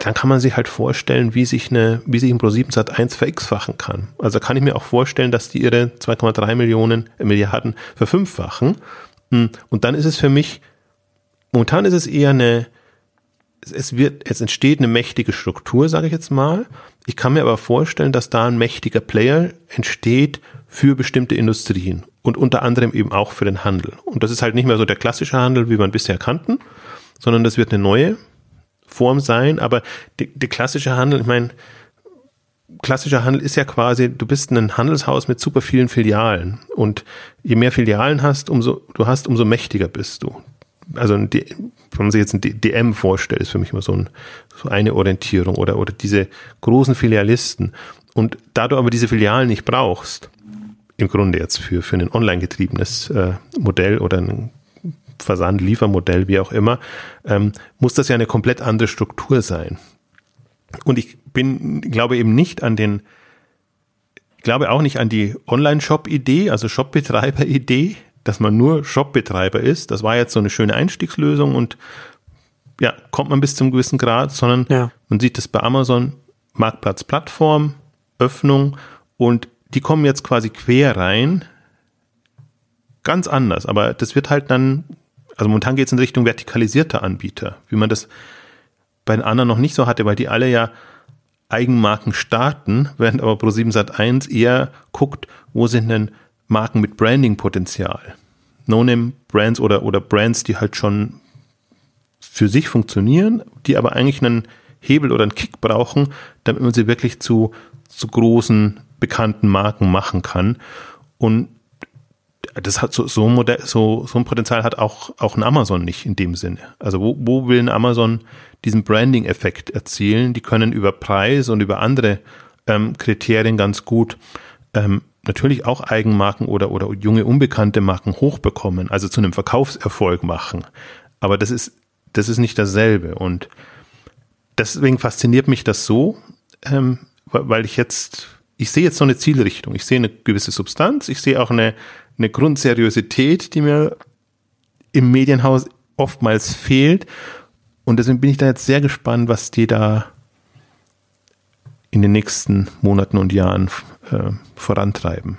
dann kann man sich halt vorstellen, wie sich eine, wie sich ein Pro7 Sat 1 verx-fachen kann. Also kann ich mir auch vorstellen, dass die ihre 2,3 Millionen äh, Milliarden verfünffachen. Hm, und dann ist es für mich, momentan ist es eher eine, es wird, es entsteht eine mächtige Struktur, sage ich jetzt mal. Ich kann mir aber vorstellen, dass da ein mächtiger Player entsteht für bestimmte Industrien und unter anderem eben auch für den Handel. Und das ist halt nicht mehr so der klassische Handel, wie man bisher kannten, sondern das wird eine neue Form sein. Aber der klassische Handel, ich meine, klassischer Handel ist ja quasi, du bist ein Handelshaus mit super vielen Filialen. Und je mehr Filialen hast, umso, du hast, umso mächtiger bist du also ein, wenn man sich jetzt ein DM vorstellt, ist für mich immer so, ein, so eine Orientierung oder, oder diese großen Filialisten. Und da du aber diese Filialen nicht brauchst, im Grunde jetzt für, für ein online getriebenes äh, Modell oder ein Versand-Liefermodell, wie auch immer, ähm, muss das ja eine komplett andere Struktur sein. Und ich bin, glaube eben nicht an den, glaube auch nicht an die Online-Shop-Idee, also Shop-Betreiber-Idee, dass man nur Shopbetreiber ist. Das war jetzt so eine schöne Einstiegslösung und ja, kommt man bis zum gewissen Grad, sondern ja. man sieht das bei Amazon, Marktplatz, Plattform, Öffnung und die kommen jetzt quasi quer rein. Ganz anders, aber das wird halt dann, also momentan geht es in Richtung vertikalisierter Anbieter, wie man das bei den anderen noch nicht so hatte, weil die alle ja Eigenmarken starten, während aber Pro7 Sat1 eher guckt, wo sind denn Marken mit Branding-Potenzial. No-Name-Brands oder, oder Brands, die halt schon für sich funktionieren, die aber eigentlich einen Hebel oder einen Kick brauchen, damit man sie wirklich zu, zu großen, bekannten Marken machen kann. Und das hat so, so, ein Modell, so, so ein Potenzial hat auch, auch ein Amazon nicht in dem Sinne. Also wo, wo will ein Amazon diesen Branding-Effekt erzielen. Die können über Preis und über andere ähm, Kriterien ganz gut ähm, natürlich auch Eigenmarken oder, oder junge unbekannte Marken hochbekommen, also zu einem Verkaufserfolg machen. Aber das ist, das ist nicht dasselbe. Und deswegen fasziniert mich das so, ähm, weil ich jetzt, ich sehe jetzt so eine Zielrichtung. Ich sehe eine gewisse Substanz, ich sehe auch eine, eine Grundseriosität, die mir im Medienhaus oftmals fehlt. Und deswegen bin ich da jetzt sehr gespannt, was die da in den nächsten Monaten und Jahren äh, vorantreiben.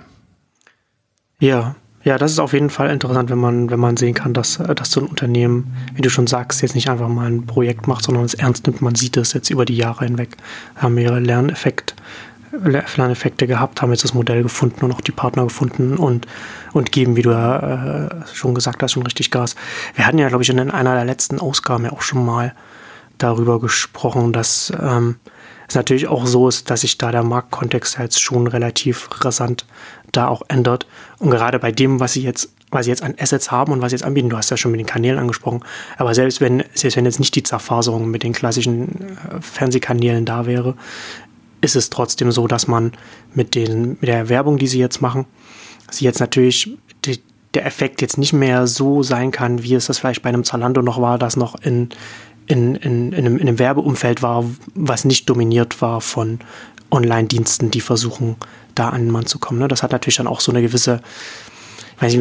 Ja, ja, das ist auf jeden Fall interessant, wenn man, wenn man sehen kann, dass, dass so ein Unternehmen, wie du schon sagst, jetzt nicht einfach mal ein Projekt macht, sondern es ernst nimmt. Man sieht es jetzt über die Jahre hinweg. Haben ihre Lerneffekt, Lerneffekte gehabt, haben jetzt das Modell gefunden und auch die Partner gefunden und, und geben, wie du ja äh, schon gesagt hast, schon richtig Gas. Wir hatten ja, glaube ich, in einer der letzten Ausgaben ja auch schon mal darüber gesprochen, dass ähm, es natürlich auch so ist, dass sich da der Marktkontext jetzt schon relativ rasant da auch ändert. Und gerade bei dem, was sie jetzt, was sie jetzt an Assets haben und was sie jetzt anbieten, du hast ja schon mit den Kanälen angesprochen, aber selbst wenn, selbst wenn jetzt nicht die Zerfaserung mit den klassischen äh, Fernsehkanälen da wäre, ist es trotzdem so, dass man mit, den, mit der Werbung, die sie jetzt machen, sie jetzt natürlich die, der Effekt jetzt nicht mehr so sein kann, wie es das vielleicht bei einem Zalando noch war, das noch in, in, in, in, einem, in einem Werbeumfeld war, was nicht dominiert war von Online-Diensten, die versuchen, da an den Mann zu kommen. Ne? Das hat natürlich dann auch so eine gewisse ich,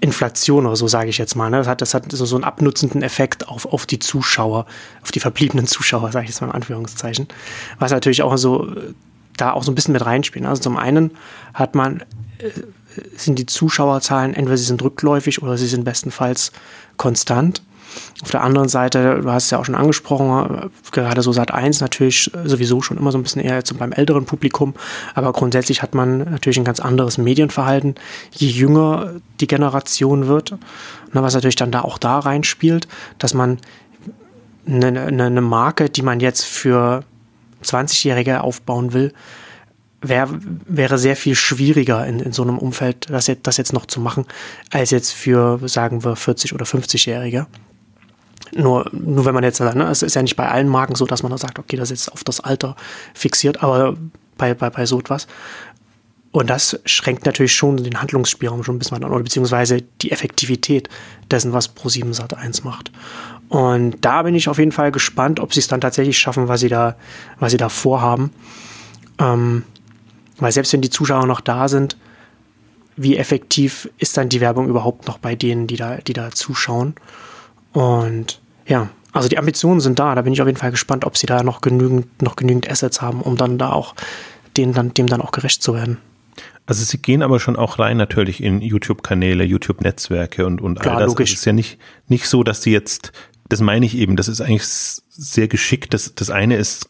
Inflation oder so, sage ich jetzt mal. Ne? Das hat, das hat so, so einen abnutzenden Effekt auf, auf die Zuschauer, auf die verbliebenen Zuschauer, sage ich jetzt mal in Anführungszeichen. Was natürlich auch so da auch so ein bisschen mit reinspielt. Ne? Also zum einen hat man, äh, sind die Zuschauerzahlen, entweder sie sind rückläufig oder sie sind bestenfalls konstant. Auf der anderen Seite, du hast es ja auch schon angesprochen, gerade so Sat 1 natürlich sowieso schon immer so ein bisschen eher jetzt beim älteren Publikum, aber grundsätzlich hat man natürlich ein ganz anderes Medienverhalten, je jünger die Generation wird, ne, was natürlich dann da auch da reinspielt, dass man eine, eine, eine Marke, die man jetzt für 20-Jährige aufbauen will, wär, wäre sehr viel schwieriger in, in so einem Umfeld, das jetzt, das jetzt noch zu machen, als jetzt für, sagen wir, 40- oder 50-Jährige. Nur, nur wenn man jetzt ne, es ist ja nicht bei allen Marken so, dass man da sagt, okay, das ist jetzt auf das Alter fixiert, aber bei, bei, bei so etwas. Und das schränkt natürlich schon den Handlungsspielraum schon ein bisschen an, oder beziehungsweise die Effektivität dessen, was Pro7 Sat 1 macht. Und da bin ich auf jeden Fall gespannt, ob sie es dann tatsächlich schaffen, was sie da, was sie da vorhaben. Ähm, weil selbst wenn die Zuschauer noch da sind, wie effektiv ist dann die Werbung überhaupt noch bei denen, die da, die da zuschauen? Und ja, also die Ambitionen sind da. Da bin ich auf jeden Fall gespannt, ob sie da noch genügend, noch genügend Assets haben, um dann da auch denen dann, dem dann auch gerecht zu werden. Also sie gehen aber schon auch rein natürlich in YouTube-Kanäle, YouTube-Netzwerke und, und Klar, all das. Logisch. Es ist ja nicht, nicht so, dass sie jetzt, das meine ich eben, das ist eigentlich sehr geschickt. Das, das eine ist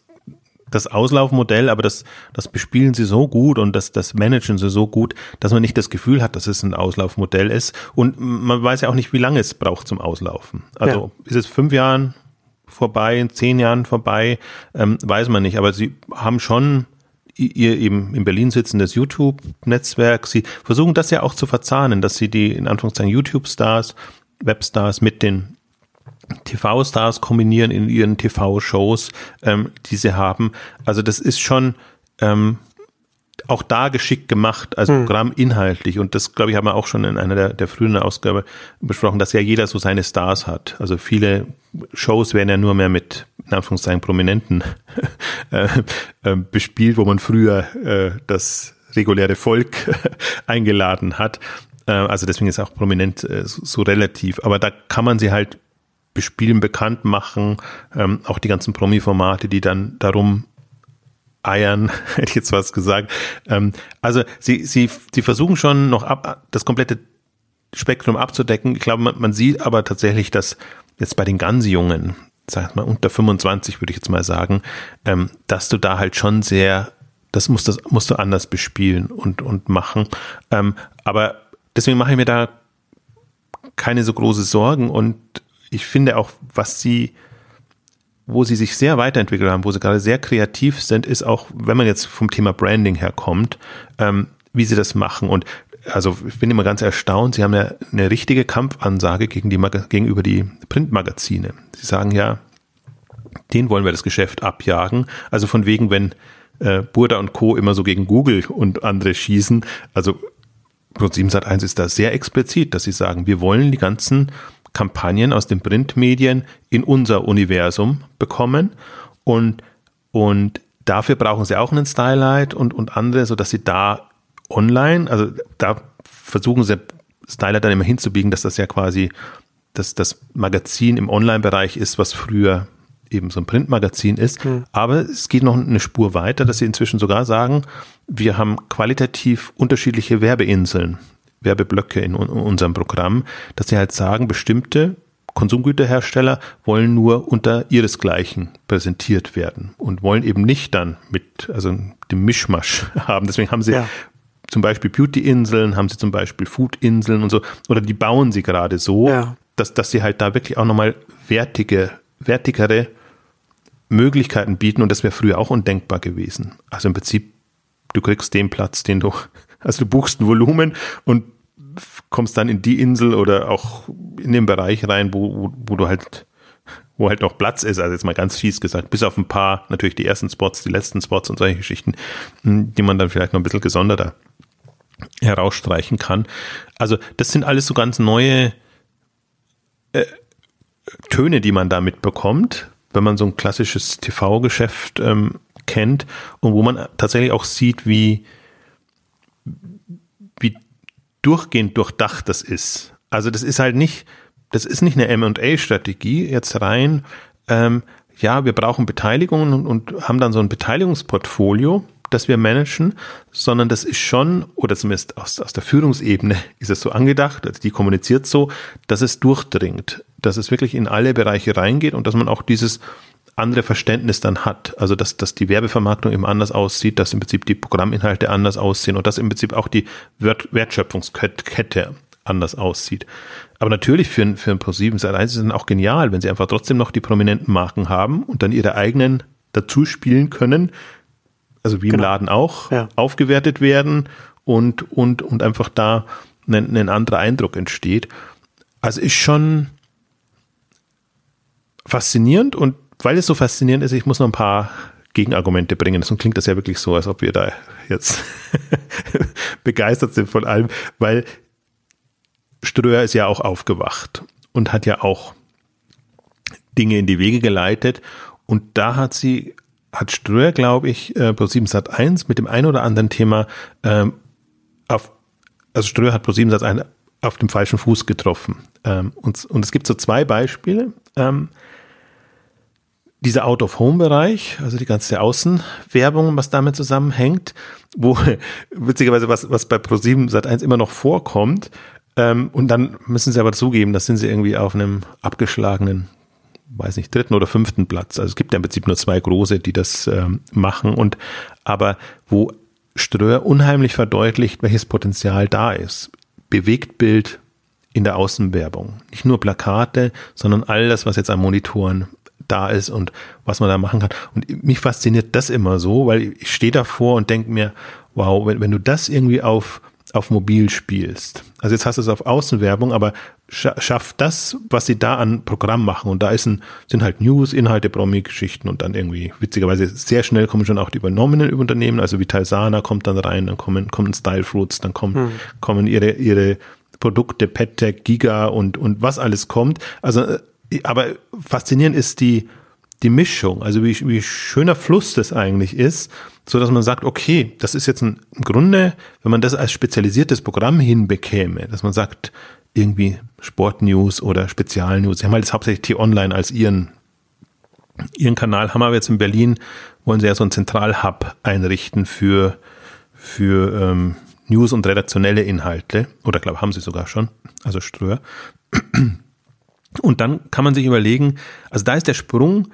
das Auslaufmodell, aber das, das bespielen sie so gut und das, das managen sie so gut, dass man nicht das Gefühl hat, dass es ein Auslaufmodell ist. Und man weiß ja auch nicht, wie lange es braucht zum Auslaufen. Also ja. ist es fünf Jahren vorbei, in zehn Jahren vorbei, ähm, weiß man nicht. Aber sie haben schon ihr eben in Berlin sitzendes YouTube-Netzwerk. Sie versuchen das ja auch zu verzahnen, dass sie die in Anführungszeichen YouTube-Stars, Webstars mit den TV-Stars kombinieren in ihren TV-Shows, ähm, die sie haben. Also das ist schon ähm, auch da geschickt gemacht, also hm. Programm inhaltlich. Und das, glaube ich, haben wir auch schon in einer der, der frühen Ausgabe besprochen, dass ja jeder so seine Stars hat. Also viele Shows werden ja nur mehr mit, in Anführungszeichen, Prominenten äh, äh, bespielt, wo man früher äh, das reguläre Volk eingeladen hat. Äh, also deswegen ist auch prominent äh, so, so relativ. Aber da kann man sie halt bespielen, bekannt machen, ähm, auch die ganzen Promi-Formate, die dann darum eiern, hätte ich jetzt was gesagt. Ähm, also sie, sie, sie versuchen schon noch ab, das komplette Spektrum abzudecken. Ich glaube, man, man sieht aber tatsächlich, dass jetzt bei den ganz Jungen, sag mal unter 25 würde ich jetzt mal sagen, ähm, dass du da halt schon sehr, das musst, das musst du anders bespielen und, und machen. Ähm, aber deswegen mache ich mir da keine so große Sorgen und ich finde auch, was sie, wo sie sich sehr weiterentwickelt haben, wo sie gerade sehr kreativ sind, ist auch, wenn man jetzt vom Thema Branding herkommt, ähm, wie sie das machen. Und also ich bin immer ganz erstaunt, sie haben ja eine richtige Kampfansage gegen die, gegenüber die Printmagazine. Sie sagen ja, den wollen wir das Geschäft abjagen. Also von wegen, wenn äh, Burda und Co. immer so gegen Google und andere schießen, also Pro7 Sat1 ist da sehr explizit, dass sie sagen, wir wollen die ganzen Kampagnen aus den Printmedien in unser Universum bekommen und, und dafür brauchen sie auch einen Stylight und, und andere, sodass sie da online, also da versuchen sie Stylight dann immer hinzubiegen, dass das ja quasi dass das Magazin im Online-Bereich ist, was früher eben so ein Printmagazin ist. Mhm. Aber es geht noch eine Spur weiter, dass sie inzwischen sogar sagen, wir haben qualitativ unterschiedliche Werbeinseln, Werbeblöcke in unserem Programm, dass sie halt sagen, bestimmte Konsumgüterhersteller wollen nur unter ihresgleichen präsentiert werden und wollen eben nicht dann mit, also dem Mischmasch haben. Deswegen haben sie ja. zum Beispiel Beauty-Inseln, haben sie zum Beispiel Food-Inseln und so, oder die bauen sie gerade so, ja. dass, dass sie halt da wirklich auch nochmal wertige, wertigere Möglichkeiten bieten und das wäre früher auch undenkbar gewesen. Also im Prinzip, du kriegst den Platz, den du, also du buchst ein Volumen und kommst dann in die Insel oder auch in den Bereich rein, wo, wo, wo du halt, wo halt noch Platz ist, also jetzt mal ganz fies gesagt, bis auf ein paar, natürlich die ersten Spots, die letzten Spots und solche Geschichten, hm, die man dann vielleicht noch ein bisschen gesonderter herausstreichen kann. Also das sind alles so ganz neue äh, Töne, die man da mitbekommt, wenn man so ein klassisches TV-Geschäft ähm, kennt und wo man tatsächlich auch sieht, wie, wie durchgehend durchdacht das ist. Also das ist halt nicht, das ist nicht eine M&A-Strategie jetzt rein, ähm, ja, wir brauchen Beteiligungen und, und haben dann so ein Beteiligungsportfolio, das wir managen, sondern das ist schon, oder zumindest aus, aus der Führungsebene ist es so angedacht, also die kommuniziert so, dass es durchdringt dass es wirklich in alle Bereiche reingeht und dass man auch dieses andere Verständnis dann hat. Also dass, dass die Werbevermarktung eben anders aussieht, dass im Prinzip die Programminhalte anders aussehen und dass im Prinzip auch die Wertschöpfungskette anders aussieht. Aber natürlich für, ein für ein Pro7 Sat1 ist es auch genial, wenn sie einfach trotzdem noch die prominenten Marken haben und dann ihre eigenen dazu spielen können, also wie genau. im Laden auch, ja. aufgewertet werden und, und, und einfach da ein, ein anderer Eindruck entsteht. Also ist schon, faszinierend und weil es so faszinierend ist, ich muss noch ein paar Gegenargumente bringen. Sonst klingt das ja wirklich so, als ob wir da jetzt begeistert sind von allem, weil Ströer ist ja auch aufgewacht und hat ja auch Dinge in die Wege geleitet und da hat sie, hat Ströer, glaube ich, äh, Pro7 Sat 1 mit dem ein oder anderen Thema ähm, auf, also Ströer hat Pro7 Sat 1 auf dem falschen Fuß getroffen. Ähm, und, und es gibt so zwei Beispiele. Ähm, dieser Out-of-Home-Bereich, also die ganze Außenwerbung, was damit zusammenhängt, wo witzigerweise was, was bei Pro7 seit 1 immer noch vorkommt, ähm, und dann müssen sie aber zugeben, das sind sie irgendwie auf einem abgeschlagenen, weiß nicht, dritten oder fünften Platz. Also es gibt ja im Prinzip nur zwei große, die das ähm, machen und aber wo Ströer unheimlich verdeutlicht, welches Potenzial da ist. Bewegtbild in der Außenwerbung. Nicht nur Plakate, sondern all das, was jetzt an Monitoren da ist und was man da machen kann. Und mich fasziniert das immer so, weil ich stehe davor und denke mir, wow, wenn, wenn du das irgendwie auf, auf mobil spielst, also jetzt hast du es auf Außenwerbung, aber schaff das, was sie da an Programm machen. Und da ist ein, sind halt News, Inhalte, Promi-Geschichten und dann irgendwie, witzigerweise, sehr schnell kommen schon auch die übernommenen Unternehmen, also wie Talsana kommt dann rein, dann kommen, kommen Style Fruits, dann kommen, hm. kommen ihre, ihre Produkte, PetTech, Giga und, und was alles kommt. Also äh, aber faszinierend ist die, die Mischung, also wie, wie schöner Fluss das eigentlich ist, so dass man sagt, okay, das ist jetzt ein, im Grunde, wenn man das als spezialisiertes Programm hinbekäme, dass man sagt, irgendwie Sportnews oder Spezialnews, sie haben halt jetzt hauptsächlich T-Online als ihren, ihren Kanal, haben aber jetzt in Berlin, wollen sie ja so einen Zentralhub einrichten für, für ähm, News und redaktionelle Inhalte, oder glaube haben sie sogar schon, also Ströer. Und dann kann man sich überlegen, also da ist der Sprung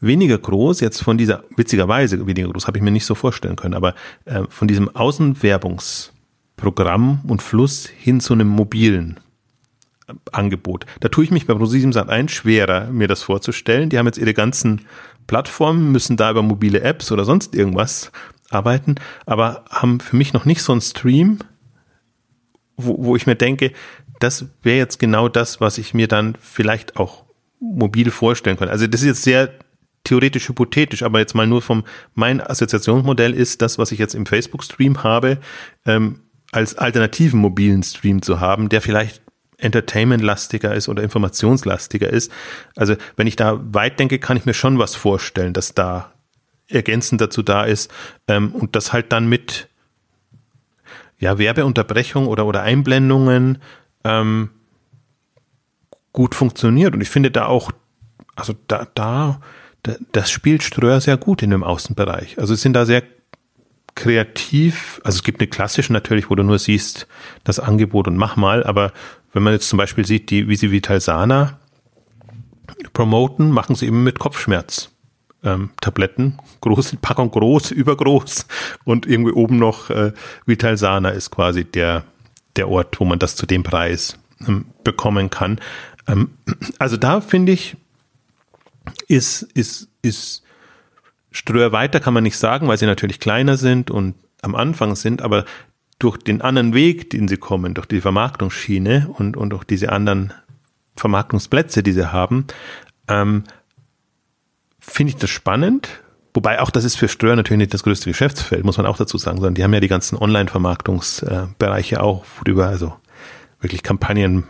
weniger groß, jetzt von dieser, witzigerweise weniger groß, habe ich mir nicht so vorstellen können, aber äh, von diesem Außenwerbungsprogramm und Fluss hin zu einem mobilen äh, Angebot. Da tue ich mich bei ProSieben Sat 1 schwerer, mir das vorzustellen. Die haben jetzt ihre ganzen Plattformen, müssen da über mobile Apps oder sonst irgendwas arbeiten, aber haben für mich noch nicht so einen Stream, wo, wo ich mir denke, das wäre jetzt genau das, was ich mir dann vielleicht auch mobil vorstellen könnte. Also das ist jetzt sehr theoretisch hypothetisch, aber jetzt mal nur vom, mein Assoziationsmodell ist das, was ich jetzt im Facebook-Stream habe, ähm, als alternativen mobilen Stream zu haben, der vielleicht entertainmentlastiger ist oder informationslastiger ist. Also wenn ich da weit denke, kann ich mir schon was vorstellen, dass da ergänzend dazu da ist ähm, und das halt dann mit ja, Werbeunterbrechung oder, oder Einblendungen ähm, gut funktioniert. Und ich finde da auch, also da, da, das spielt Ströer sehr gut in dem Außenbereich. Also es sind da sehr kreativ, also es gibt eine klassische natürlich, wo du nur siehst, das Angebot und mach mal, aber wenn man jetzt zum Beispiel sieht, die, wie sie Vitalsana promoten, machen sie eben mit Kopfschmerz. Ähm, Tabletten, groß, Packung groß, übergroß und irgendwie oben noch äh, Vitalsana ist quasi der, der Ort, wo man das zu dem Preis ähm, bekommen kann. Ähm, also da finde ich, ist, ist, ist Ströer weiter kann man nicht sagen, weil sie natürlich kleiner sind und am Anfang sind, aber durch den anderen Weg, den sie kommen, durch die Vermarktungsschiene und, und durch diese anderen Vermarktungsplätze, die sie haben, ähm, finde ich das spannend. Wobei auch das ist für Ströer natürlich nicht das größte Geschäftsfeld, muss man auch dazu sagen, sondern die haben ja die ganzen Online-Vermarktungsbereiche auch, worüber also wirklich Kampagnen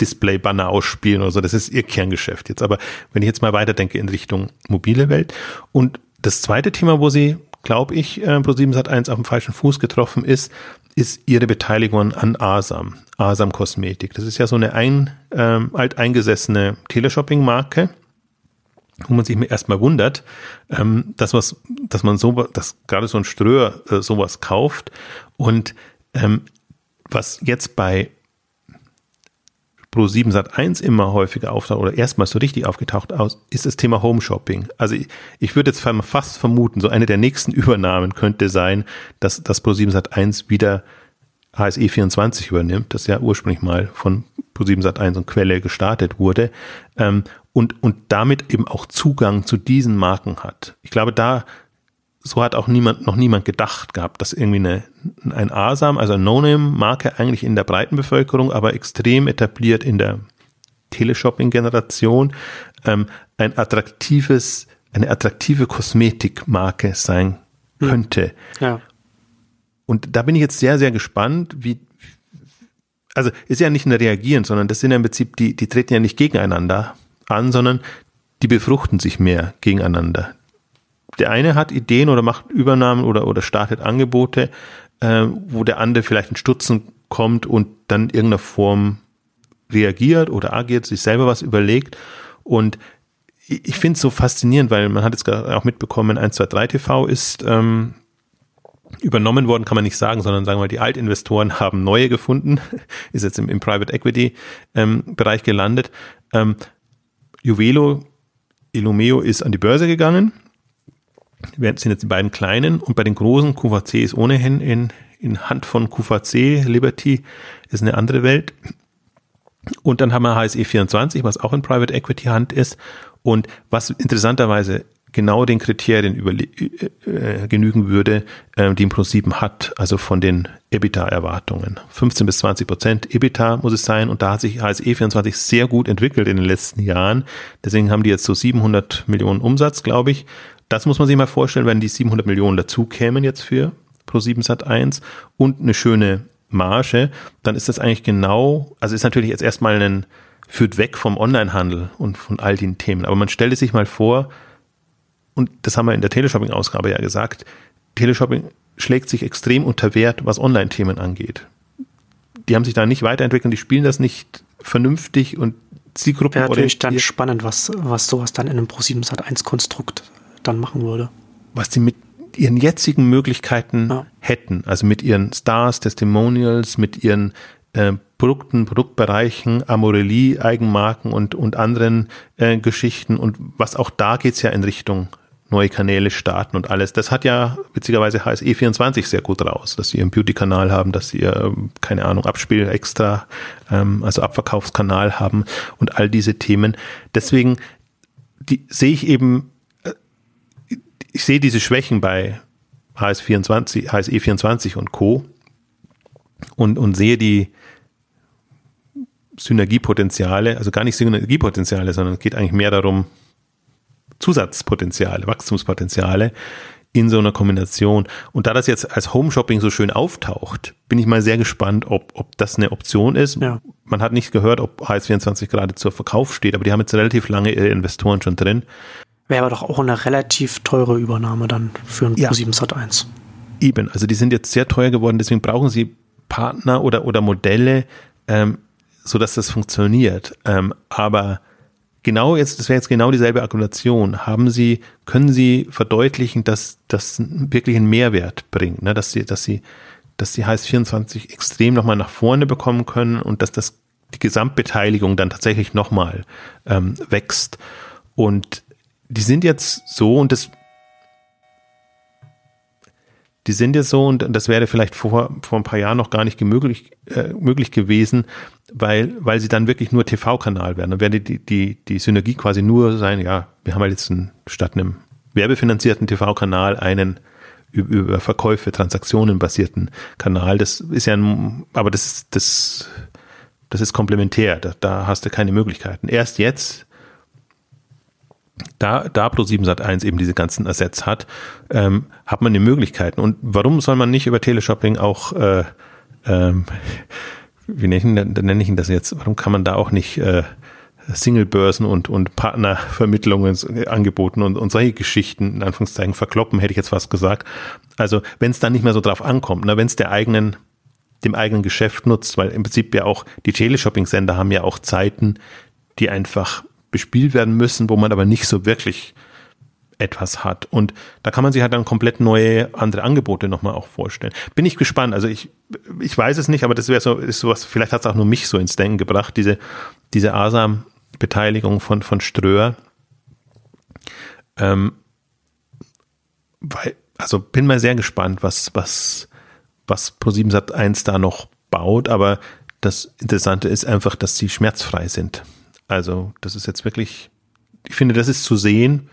Display-Banner ausspielen oder so. Das ist ihr Kerngeschäft jetzt. Aber wenn ich jetzt mal weiterdenke in Richtung mobile Welt und das zweite Thema, wo sie, glaube ich, äh, Pro7 Sat1 auf dem falschen Fuß getroffen ist, ist ihre Beteiligung an Asam, Asam Kosmetik. Das ist ja so eine ein, ähm, alteingesessene Teleshopping-Marke, wo man sich erstmal wundert, ähm, dass was, dass man so, dass gerade so ein Ströer äh, sowas kauft und ähm, was jetzt bei Pro 7 Sat 1 immer häufiger auftaucht oder erstmals so richtig aufgetaucht aus, ist das Thema Home Shopping. Also ich, ich würde jetzt fast vermuten, so eine der nächsten Übernahmen könnte sein, dass das Pro 7 Sat 1 wieder HSE 24 übernimmt, das ja ursprünglich mal von Pro 7 Sat 1 und Quelle gestartet wurde, ähm, und, und damit eben auch Zugang zu diesen Marken hat. Ich glaube, da so hat auch niemand, noch niemand gedacht gehabt, dass irgendwie eine, ein ASAM, also eine No-Name-Marke eigentlich in der breiten Bevölkerung, aber extrem etabliert in der Teleshopping-Generation, ähm, ein attraktives, eine attraktive Kosmetikmarke sein hm. könnte. Ja. Und da bin ich jetzt sehr, sehr gespannt, wie, also ist ja nicht ein Reagieren, sondern das sind ja im Prinzip, die, die treten ja nicht gegeneinander an, sondern die befruchten sich mehr gegeneinander der eine hat Ideen oder macht Übernahmen oder, oder startet Angebote, äh, wo der andere vielleicht in Stutzen kommt und dann in irgendeiner Form reagiert oder agiert, sich selber was überlegt. Und ich, ich finde es so faszinierend, weil man hat jetzt auch mitbekommen, 1, 2, 3 TV ist ähm, übernommen worden, kann man nicht sagen, sondern sagen wir, die Altinvestoren haben neue gefunden, ist jetzt im, im Private Equity ähm, Bereich gelandet. Ähm, Juvelo, Ilumeo ist an die Börse gegangen wir sind jetzt die beiden kleinen und bei den großen, QVC ist ohnehin in, in Hand von QVC, Liberty ist eine andere Welt. Und dann haben wir HSE 24, was auch in Private Equity Hand ist und was interessanterweise genau den Kriterien über, äh, äh, genügen würde, äh, die im Pro7 hat, also von den EBITDA-Erwartungen. 15 bis 20 Prozent EBITDA muss es sein und da hat sich HSE 24 sehr gut entwickelt in den letzten Jahren. Deswegen haben die jetzt so 700 Millionen Umsatz, glaube ich, das muss man sich mal vorstellen, wenn die 700 Millionen dazu kämen jetzt für Pro7 Sat 1 und eine schöne Marge, dann ist das eigentlich genau, also ist natürlich jetzt erstmal ein, führt weg vom Onlinehandel und von all den Themen. Aber man stelle sich mal vor, und das haben wir in der Teleshopping-Ausgabe ja gesagt, Teleshopping schlägt sich extrem unter Wert, was Online-Themen angeht. Die haben sich da nicht weiterentwickelt, die spielen das nicht vernünftig und Zielgruppen. Wäre natürlich dann spannend, was, was sowas dann in einem Pro7 Sat 1 Konstrukt dann machen würde. Was sie mit ihren jetzigen Möglichkeiten ja. hätten, also mit ihren Stars, Testimonials, mit ihren äh, Produkten, Produktbereichen, Amorelie, Eigenmarken und, und anderen äh, Geschichten und was auch da geht's ja in Richtung neue Kanäle starten und alles. Das hat ja witzigerweise HSE24 sehr gut raus, dass sie ihren Beauty-Kanal haben, dass sie, äh, keine Ahnung, Abspiel extra, ähm, also Abverkaufskanal haben und all diese Themen. Deswegen die, sehe ich eben ich sehe diese Schwächen bei HS24, HSE24 und Co. und, und sehe die Synergiepotenziale, also gar nicht Synergiepotenziale, sondern es geht eigentlich mehr darum, Zusatzpotenziale, Wachstumspotenziale in so einer Kombination. Und da das jetzt als Home Shopping so schön auftaucht, bin ich mal sehr gespannt, ob, ob das eine Option ist. Ja. Man hat nicht gehört, ob HS24 gerade zur Verkauf steht, aber die haben jetzt relativ lange ihre Investoren schon drin. Wäre aber doch auch eine relativ teure Übernahme dann für ein ja. Pro7 Sat1. Eben, also die sind jetzt sehr teuer geworden, deswegen brauchen sie Partner oder, oder Modelle, ähm, so dass das funktioniert. Ähm, aber genau jetzt, das wäre jetzt genau dieselbe Argumentation. Haben Sie, können Sie verdeutlichen, dass das wirklich einen Mehrwert bringt, ne? dass Sie, dass Sie, dass Sie HS24 extrem nochmal nach vorne bekommen können und dass das die Gesamtbeteiligung dann tatsächlich nochmal ähm, wächst. Und die sind jetzt so, und das die sind jetzt so, und das wäre vielleicht vor, vor ein paar Jahren noch gar nicht möglich, äh, möglich gewesen, weil, weil sie dann wirklich nur TV-Kanal werden. Dann wäre die, die, die Synergie quasi nur sein, ja, wir haben halt jetzt einen, statt einem werbefinanzierten TV-Kanal einen über Verkäufe, Transaktionen basierten Kanal. Das ist ja ein, aber das ist, das, das ist komplementär. Da, da hast du keine Möglichkeiten. Erst jetzt da, da Pro7 Sat1 eben diese ganzen Assets hat, ähm, hat man die Möglichkeiten. Und warum soll man nicht über Teleshopping auch, äh, ähm, wie nenne ich, ihn das jetzt, warum kann man da auch nicht äh, Single-Börsen und, und Partnervermittlungen angeboten und, und solche Geschichten in Anführungszeichen verkloppen, hätte ich jetzt fast gesagt. Also wenn es dann nicht mehr so drauf ankommt, ne, wenn es der eigenen dem eigenen Geschäft nutzt, weil im Prinzip ja auch die Teleshopping-Sender haben ja auch Zeiten, die einfach bespielt werden müssen, wo man aber nicht so wirklich etwas hat. Und da kann man sich halt dann komplett neue, andere Angebote nochmal auch vorstellen. Bin ich gespannt. Also ich, ich weiß es nicht, aber das wäre so, ist sowas, vielleicht hat es auch nur mich so ins Denken gebracht, diese, diese ASAM-Beteiligung von, von Ströer. Ähm, weil, also bin mal sehr gespannt, was, was, was Pro7 Sat 1 da noch baut, aber das Interessante ist einfach, dass sie schmerzfrei sind. Also, das ist jetzt wirklich, ich finde, das ist zu sehen.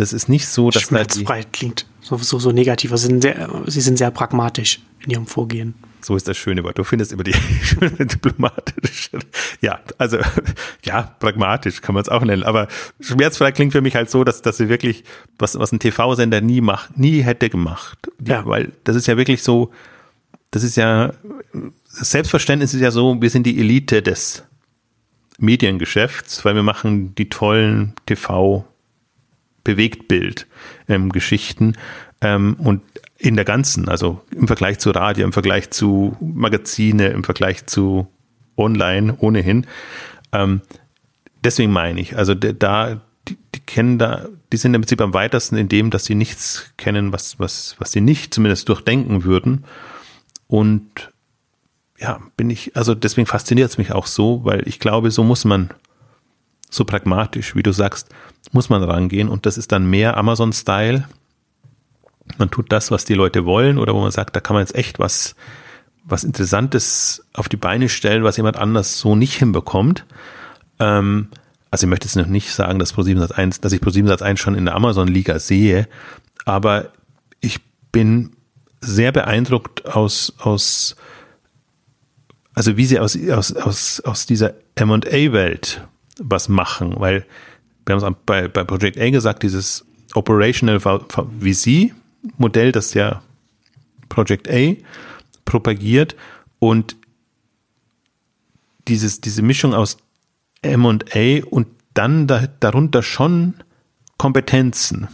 Das ist nicht so, dass Schmerzfrei klingt so, so, so negativ. Sie sind, sehr, sie sind sehr pragmatisch in ihrem Vorgehen. So ist das schöne Wort. Du findest immer die schöne diplomatische. Ja, also, ja, pragmatisch kann man es auch nennen. Aber schmerzfrei klingt für mich halt so, dass, dass sie wirklich, was, was ein TV-Sender nie macht, nie hätte gemacht. Ja. Weil das ist ja wirklich so, das ist ja, das Selbstverständnis ist ja so, wir sind die Elite des, Mediengeschäfts, weil wir machen die tollen TV Bewegtbild ähm, ähm, und in der ganzen, also im Vergleich zu Radio, im Vergleich zu Magazine, im Vergleich zu Online ohnehin. Ähm, deswegen meine ich, also da die, die kennen da, die sind im Prinzip am weitesten in dem, dass sie nichts kennen, was was was sie nicht zumindest durchdenken würden und ja, bin ich, also deswegen fasziniert es mich auch so, weil ich glaube, so muss man, so pragmatisch, wie du sagst, muss man rangehen und das ist dann mehr Amazon-Style. Man tut das, was die Leute wollen oder wo man sagt, da kann man jetzt echt was, was Interessantes auf die Beine stellen, was jemand anders so nicht hinbekommt. Ähm, also ich möchte jetzt noch nicht sagen, dass Pro7 Sat 1, dass ich Pro7 Sat 1 schon in der Amazon-Liga sehe, aber ich bin sehr beeindruckt aus, aus also wie sie aus, aus, aus, aus dieser M&A-Welt was machen, weil wir haben es bei, bei Project A gesagt, dieses Operational VC-Modell, das ja Project A propagiert und dieses, diese Mischung aus M&A und dann da, darunter schon Kompetenzen.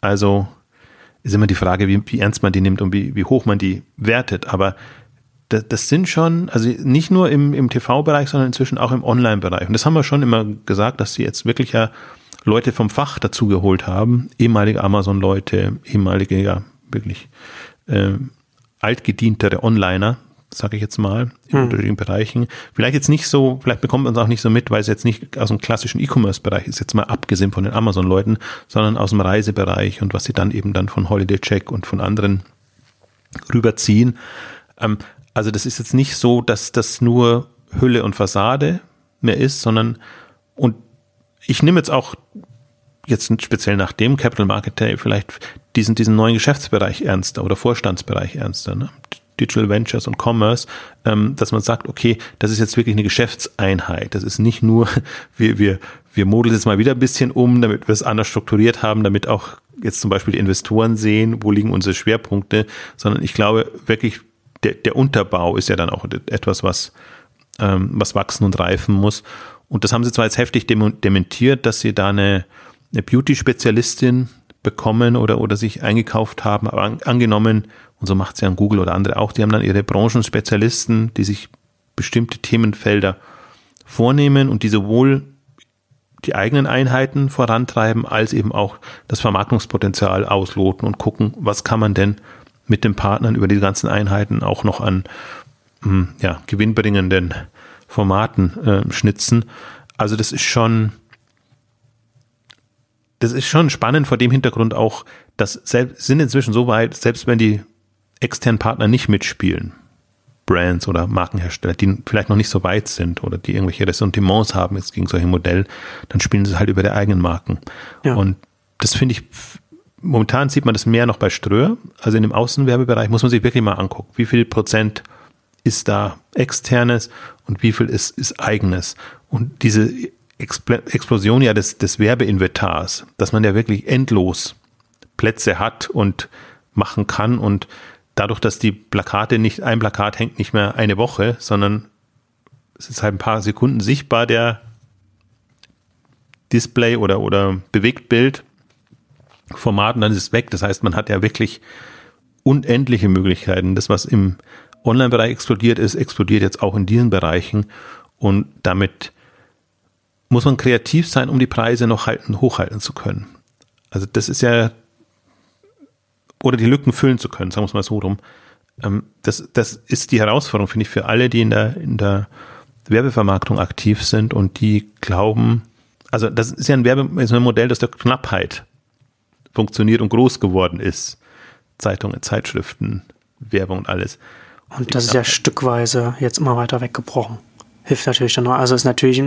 Also ist immer die Frage, wie, wie ernst man die nimmt und wie, wie hoch man die wertet. Aber das, das sind schon, also nicht nur im, im TV-Bereich, sondern inzwischen auch im Online-Bereich. Und das haben wir schon immer gesagt, dass sie jetzt wirklich ja Leute vom Fach dazugeholt haben, ehemalige Amazon-Leute, ehemalige, ja, wirklich äh, altgedientere Onliner, sage ich jetzt mal, in hm. unterschiedlichen Bereichen. Vielleicht jetzt nicht so, vielleicht bekommt man es auch nicht so mit, weil es jetzt nicht aus dem klassischen E-Commerce-Bereich ist, jetzt mal abgesehen von den Amazon-Leuten, sondern aus dem Reisebereich und was sie dann eben dann von Holiday Check und von anderen rüberziehen. Ähm, also das ist jetzt nicht so, dass das nur Hülle und Fassade mehr ist, sondern und ich nehme jetzt auch jetzt speziell nach dem Capital Market Day vielleicht diesen, diesen neuen Geschäftsbereich ernster oder Vorstandsbereich ernster, ne? Digital Ventures und Commerce, ähm, dass man sagt, okay, das ist jetzt wirklich eine Geschäftseinheit. Das ist nicht nur, wir, wir, wir modeln es mal wieder ein bisschen um, damit wir es anders strukturiert haben, damit auch jetzt zum Beispiel die Investoren sehen, wo liegen unsere Schwerpunkte, sondern ich glaube wirklich, der, der Unterbau ist ja dann auch etwas, was, ähm, was wachsen und reifen muss. Und das haben sie zwar jetzt heftig dementiert, dass sie da eine, eine Beauty-Spezialistin bekommen oder, oder sich eingekauft haben, aber an, angenommen, und so macht es ja Google oder andere auch, die haben dann ihre Branchenspezialisten, die sich bestimmte Themenfelder vornehmen und die sowohl die eigenen Einheiten vorantreiben, als eben auch das Vermarktungspotenzial ausloten und gucken, was kann man denn mit den Partnern über die ganzen Einheiten auch noch an hm, ja, gewinnbringenden Formaten äh, schnitzen. Also das ist schon, das ist schon spannend vor dem Hintergrund auch, dass selbst, sind inzwischen so weit, selbst wenn die externen Partner nicht mitspielen, Brands oder Markenhersteller, die vielleicht noch nicht so weit sind oder die irgendwelche Ressentiments haben jetzt gegen solche Modelle, dann spielen sie halt über die eigenen Marken. Ja. Und das finde ich, momentan sieht man das mehr noch bei Ströer, also in dem Außenwerbebereich muss man sich wirklich mal angucken, wie viel Prozent ist da externes und wie viel ist, ist eigenes. Und diese Explosion ja des, des Werbeinventars, dass man ja wirklich endlos Plätze hat und machen kann und dadurch, dass die Plakate nicht, ein Plakat hängt nicht mehr eine Woche, sondern es ist halt ein paar Sekunden sichtbar, der Display oder, oder Bewegtbild Format und dann ist es weg. Das heißt, man hat ja wirklich unendliche Möglichkeiten. Das, was im Online-Bereich explodiert ist, explodiert jetzt auch in diesen Bereichen und damit muss man kreativ sein, um die Preise noch halten, hochhalten zu können. Also das ist ja oder die Lücken füllen zu können, sagen wir es mal so rum. Ähm, das, das ist die Herausforderung, finde ich, für alle, die in der, in der Werbevermarktung aktiv sind und die glauben, also das ist ja ein Werbe, ist ein Modell, das der Knappheit funktioniert und groß geworden ist. Zeitungen, Zeitschriften, Werbung und alles. Und das ist ja stückweise jetzt immer weiter weggebrochen. Hilft natürlich dann noch. Also ist natürlich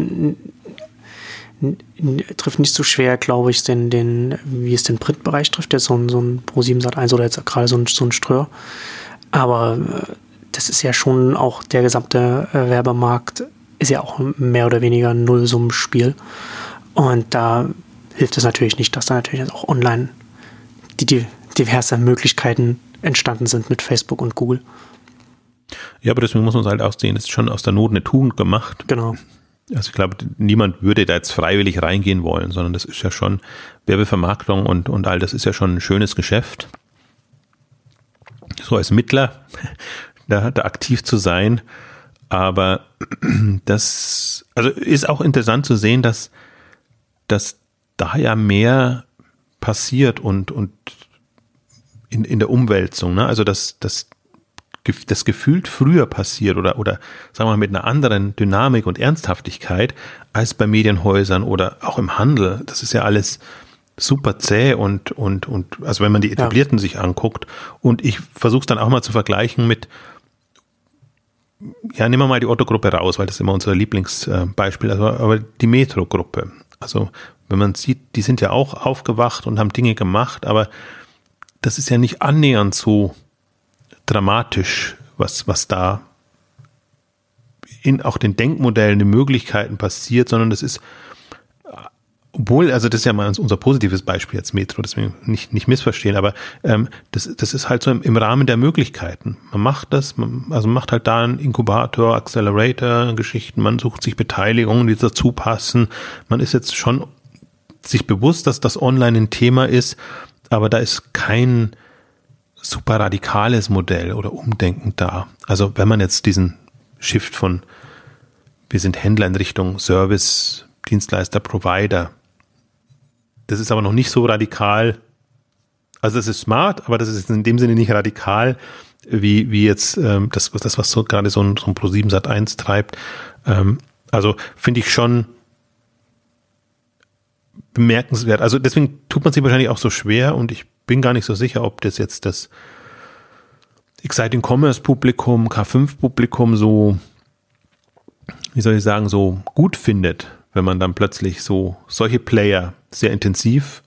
trifft nicht so schwer, glaube ich, den, den, wie es den Printbereich trifft, jetzt so ein, so ein Pro7 Sat 1 oder jetzt gerade so ein, so ein Ströer. Aber äh, das ist ja schon auch der gesamte äh, Werbemarkt ist ja auch mehr oder weniger ein Nullsummenspiel. Und da hilft es natürlich nicht, dass da natürlich jetzt auch online die, diverse Möglichkeiten entstanden sind mit Facebook und Google. Ja, aber deswegen muss man es halt auch sehen, es ist schon aus der Not eine Tugend gemacht. Genau. Also ich glaube, niemand würde da jetzt freiwillig reingehen wollen, sondern das ist ja schon Werbevermarktung und, und all das ist ja schon ein schönes Geschäft. So als Mittler da, da aktiv zu sein. Aber das, also ist auch interessant zu sehen, dass, dass da ja mehr passiert und, und in, in der Umwälzung, ne? Also dass, dass das gefühlt früher passiert oder, oder sagen wir mal mit einer anderen Dynamik und Ernsthaftigkeit als bei Medienhäusern oder auch im Handel. Das ist ja alles super zäh und, und, und, also wenn man die Etablierten ja. sich anguckt und ich versuche es dann auch mal zu vergleichen mit, ja, nehmen wir mal die Otto-Gruppe raus, weil das ist immer unser Lieblingsbeispiel, also, aber die Metro-Gruppe. Also, wenn man sieht, die sind ja auch aufgewacht und haben Dinge gemacht, aber das ist ja nicht annähernd so dramatisch, was, was da in auch den Denkmodellen, den Möglichkeiten passiert, sondern das ist, obwohl, also das ist ja mal unser positives Beispiel jetzt Metro, deswegen nicht, nicht missverstehen, aber ähm, das, das ist halt so im, im Rahmen der Möglichkeiten. Man macht das, man, also macht halt da einen Inkubator, Accelerator, Geschichten, man sucht sich Beteiligungen, die dazu passen. Man ist jetzt schon sich bewusst, dass das online ein Thema ist, aber da ist kein super radikales Modell oder Umdenken da. Also wenn man jetzt diesen Shift von wir sind Händler in Richtung Service, Dienstleister, Provider, das ist aber noch nicht so radikal. Also das ist smart, aber das ist in dem Sinne nicht radikal, wie, wie jetzt ähm, das, das, was so gerade so ein, so ein Pro7 Sat 1 treibt. Ähm, also finde ich schon bemerkenswert. Also deswegen tut man sich wahrscheinlich auch so schwer und ich bin gar nicht so sicher, ob das jetzt das Exciting Commerce Publikum, K5 Publikum so, wie soll ich sagen, so gut findet, wenn man dann plötzlich so solche Player sehr intensiv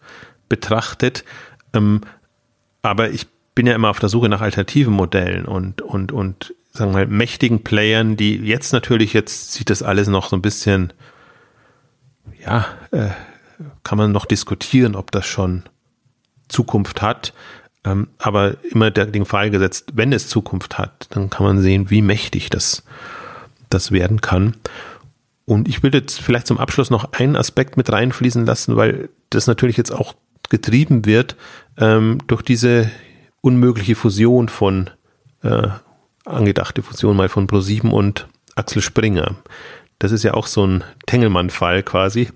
betrachtet. Ähm, aber ich bin ja immer auf der Suche nach alternativen Modellen und, und, und, sagen wir mal, mächtigen Playern, die jetzt natürlich, jetzt sieht das alles noch so ein bisschen ja, äh, kann man noch diskutieren, ob das schon Zukunft hat. Ähm, aber immer der, den Fall gesetzt, wenn es Zukunft hat, dann kann man sehen, wie mächtig das, das werden kann. Und ich will jetzt vielleicht zum Abschluss noch einen Aspekt mit reinfließen lassen, weil das natürlich jetzt auch getrieben wird ähm, durch diese unmögliche Fusion von äh, angedachte Fusion mal von Pro7 und Axel Springer. Das ist ja auch so ein Tengelmann-Fall quasi,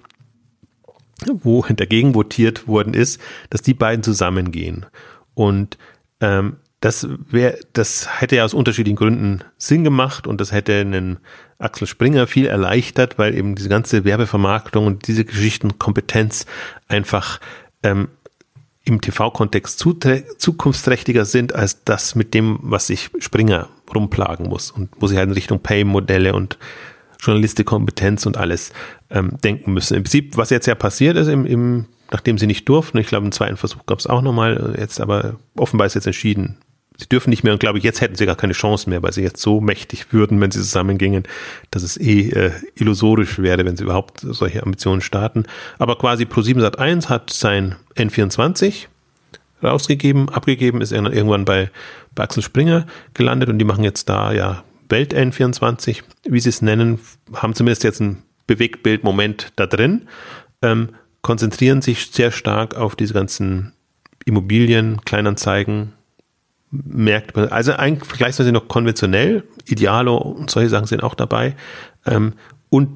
wo dagegen votiert worden ist, dass die beiden zusammengehen. Und ähm, das wäre, das hätte ja aus unterschiedlichen Gründen Sinn gemacht und das hätte einen Axel Springer viel erleichtert, weil eben diese ganze Werbevermarktung und diese Geschichten Kompetenz einfach ähm, im TV-Kontext zukunftsträchtiger sind als das mit dem, was sich Springer rumplagen muss und wo sie halt in Richtung Pay-Modelle und Journalistikkompetenz und alles ähm, denken müssen. Im Prinzip, was jetzt ja passiert ist, im, im, nachdem sie nicht durften, ich glaube, einen zweiten Versuch gab es auch nochmal, jetzt aber offenbar ist jetzt entschieden, sie dürfen nicht mehr und glaube ich, jetzt hätten sie gar keine Chance mehr, weil sie jetzt so mächtig würden, wenn sie zusammengingen, dass es eh äh, illusorisch wäre, wenn sie überhaupt solche Ambitionen starten. Aber quasi Pro7 Sat1 hat sein N24 rausgegeben, abgegeben, ist irgendwann bei, bei Axel Springer gelandet und die machen jetzt da ja Welt N24, wie sie es nennen, haben zumindest jetzt ein Bewegtbild-Moment da drin, ähm, konzentrieren sich sehr stark auf diese ganzen Immobilien, Kleinanzeigen, Märkte, also eigentlich vergleichsweise noch konventionell, Idealo und solche Sachen sind auch dabei. Ähm, und